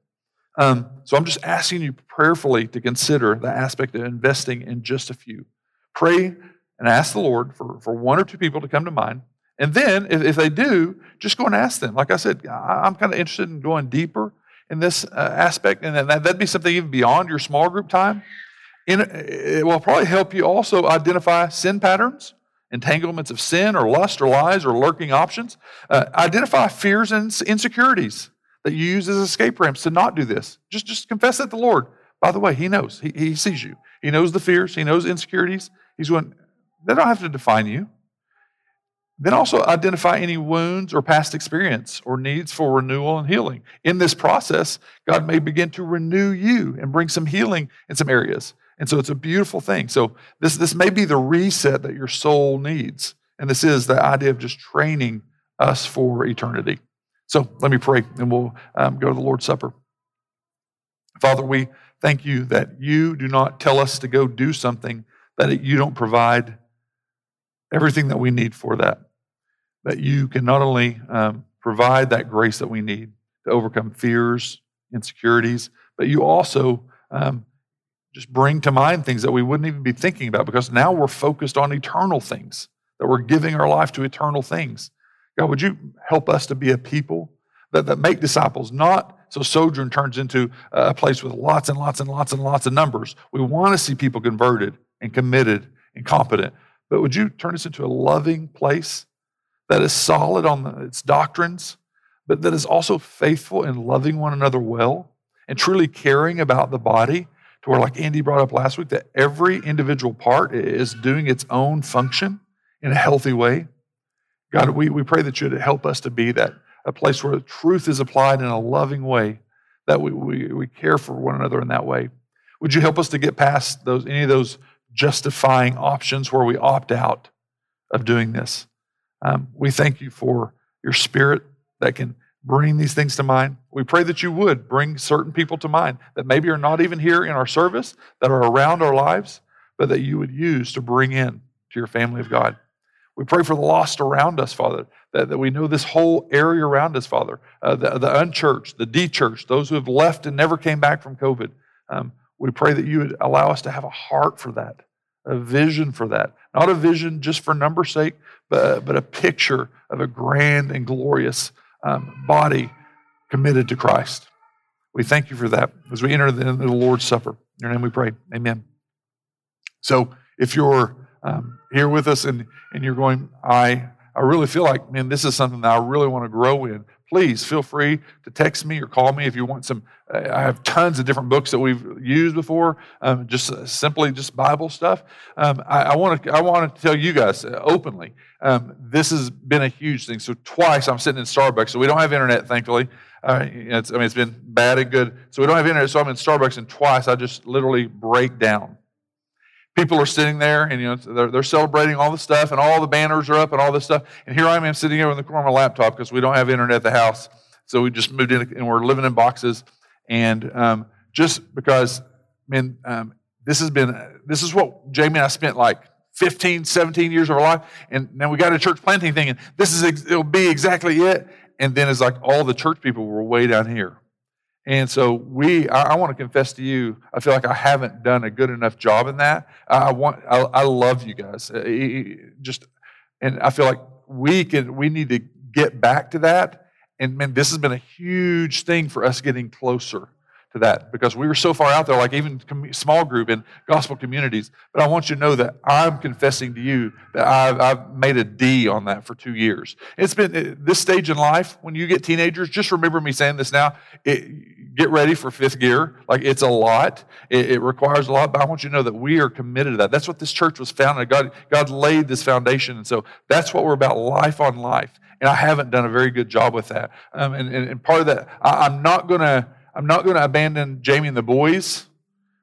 Um, so I'm just asking you prayerfully to consider the aspect of investing in just a few. Pray and ask the Lord for, for one or two people to come to mind and then, if, if they do, just go and ask them. Like I said, I, am kind of interested in going deeper in this uh, aspect, and that, that'd be something even beyond your small group time. In, it will probably help you also identify sin patterns, entanglements of sin or lust or lies or lurking options. Uh, identify fears and insecurities that you use as escape ramps to not do this. Just, just confess that to the Lord. By the way, He knows. He, he sees you. He knows the fears. He knows insecurities. He's going, they don't have to define you. Then also identify any wounds or past experience or needs for renewal and healing. In this process, God may begin to renew you and bring some healing in some areas. And so it's a beautiful thing. So this, this may be the reset that your soul needs. And this is the idea of just training us for eternity. So let me pray and we'll um, go to the Lord's Supper. Father, we thank you that you do not tell us to go do something that you don't provide everything that we need for that. That you can not only um, provide that grace that we need to overcome fears, insecurities, but you also um, just bring to mind things that we wouldn't even be thinking about because now we're focused on eternal things, that we're giving our life to eternal things. God, would you help us to be a people that, that make disciples, not so Sojourn turns into a place with lots and lots and lots and lots of numbers. We want to see people converted and committed and competent. But would you turn us into a loving place that is solid on the, its doctrines, but that is also faithful in loving one another well and truly caring about the body to where, like Andy brought up last week, that every individual part is doing its own function in a healthy way? God, we, we pray that you'd help us to be that a place where truth is applied in a loving way, that we, we, we care for one another in that way. Would you help us to get past those any of those justifying options where we opt out of doing this? Um, we thank you for your spirit that can bring these things to mind. We pray that you would bring certain people to mind that maybe are not even here in our service, that are around our lives, but that you would use to bring in to your family of God. We pray for the lost around us, Father, that, that we know this whole area around us, Father, uh, the, the unchurched, the de-churched, those who have left and never came back from COVID. Um, we pray that you would allow us to have a heart for that, a vision for that. Not a vision just for number's sake, but, but a picture of a grand and glorious um, body committed to Christ. We thank you for that as we enter the, the Lord's Supper. In your name we pray. Amen. So if you're um, here with us and, and you're going, I, I really feel like, man, this is something that I really want to grow in, please feel free to text me or call me if you want some. I have tons of different books that we've used before, um, just uh, simply just Bible stuff. Um, I, want to I want to tell you guys uh, openly. Um, this has been a huge thing. So twice I'm sitting in Starbucks. So we don't have internet, thankfully. Uh, I mean, it's been bad and good. So we don't have internet. So I'm in Starbucks, and twice I just literally break down people are sitting there and you know they're, they're, celebrating all the stuff and all the banners are up and all this stuff. And here i am sitting here in the corner of my laptop because we don't have internet at the house. So we just moved in and we're living in boxes. And um, just because I mean um, this has been this is what jamie and i spent like 15 17 years of our life. And now we got a church planting thing and this is it'll be exactly it. And then it's like all the church people were way down here and so we, I, I, want to confess to you, I feel like I haven't done a good enough job in that. I want, I, I love you guys. Uh, just, and I feel like we can, we need to get back to that. And man, this has been a huge thing for us getting closer to that because we were so far out there, like even small group and gospel communities. But I want you to know that I'm confessing to you that I've, I've made a D on that for two years. It's been this stage in life when you get teenagers. Just remember me saying this now. It, get ready for fifth gear. Like it's a lot. It, it, requires a lot. But I want you to know that we are committed to that. That's what this church was founded. God, God laid this foundation, and so that's what we're about. Life on life. And I haven't done a very good job with that. Um, and, and, and part of that, I, I'm not going to I'm not going to abandon Jamie and the boys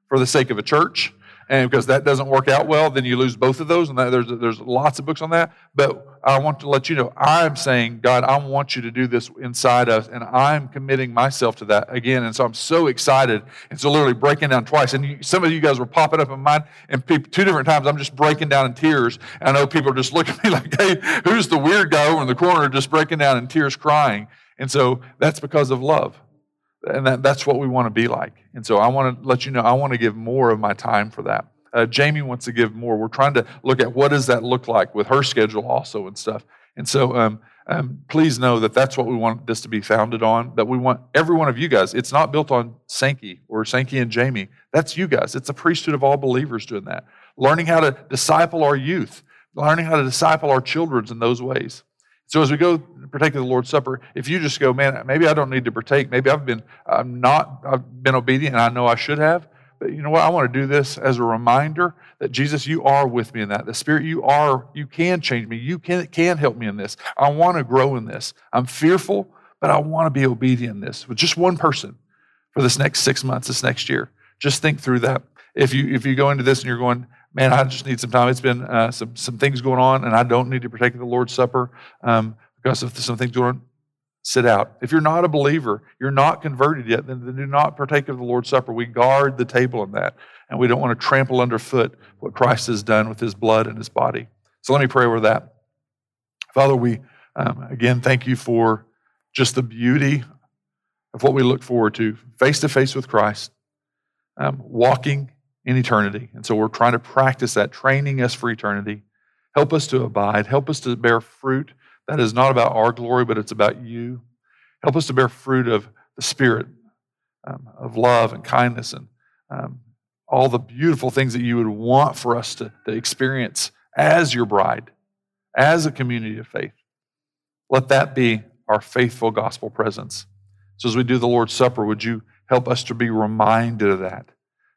for the sake of a church. And because that doesn't work out well, then you lose both of those. And there's, there's lots of books on that. But I want to let you know I'm saying, God, I want you to do this inside us. And I'm committing myself to that again. And so I'm so excited. And so literally breaking down twice. And you, some of you guys were popping up in mind. And people, two different times, I'm just breaking down in tears. And I know people are just looking at me like, hey, who's the weird guy over in the corner just breaking down in tears crying? And so that's because of love and that, that's what we want to be like. And so I want to let you know I want to give more of my time for that. Uh, Jamie wants to give more. We're trying to look at what does that look like with her schedule also and stuff. And so um, um, please know that that's what we want this to be founded on. That we want every one of you guys. It's not built on Sankey or Sankey and Jamie. That's you guys. It's a priesthood of all believers doing that. Learning how to disciple our youth, learning how to disciple our children in those ways. So as we go partake of the Lord's Supper, if you just go, man, maybe I don't need to partake. Maybe I've been, I'm not, I've been obedient, and I know I should have. But you know what? I want to do this as a reminder that Jesus, you are with me in that. The Spirit, you are, you can change me. You can can help me in this. I want to grow in this. I'm fearful, but I want to be obedient in this with just one person for this next six months, this next year. Just think through that. If you if you go into this and you're going, man, I just need some time. It's been uh, some some things going on, and I don't need to partake of the Lord's Supper um, because of some things going on. Sit out. If you're not a believer, you're not converted yet, then, then do not partake of the Lord's Supper. We guard the table in that, and we don't want to trample underfoot what Christ has done with His blood and His body. So let me pray over that. Father, we um, again thank you for just the beauty of what we look forward to face to face with Christ, um, walking in eternity. And so we're trying to practice that, training us for eternity. Help us to abide. Help us to bear fruit that is not about our glory, but it's about you. Help us to bear fruit of the Spirit, um, of love and kindness, and um, all the beautiful things that you would want for us to, to experience as your bride, as a community of faith. Let that be our faithful gospel presence. So, as we do the Lord's Supper, would you help us to be reminded of that?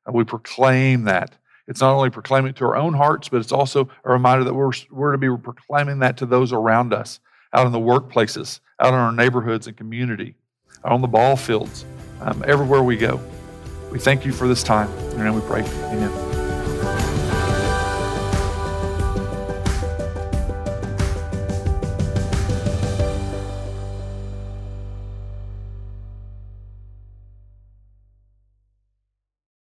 And we proclaim that. It's not only proclaiming it to our own hearts, but it's also a reminder that we're, we're to be proclaiming that to those around us, out in the workplaces, out in our neighborhoods and community, out on the ball fields, um, everywhere we go. We thank you for this time. Name we pray. Amen.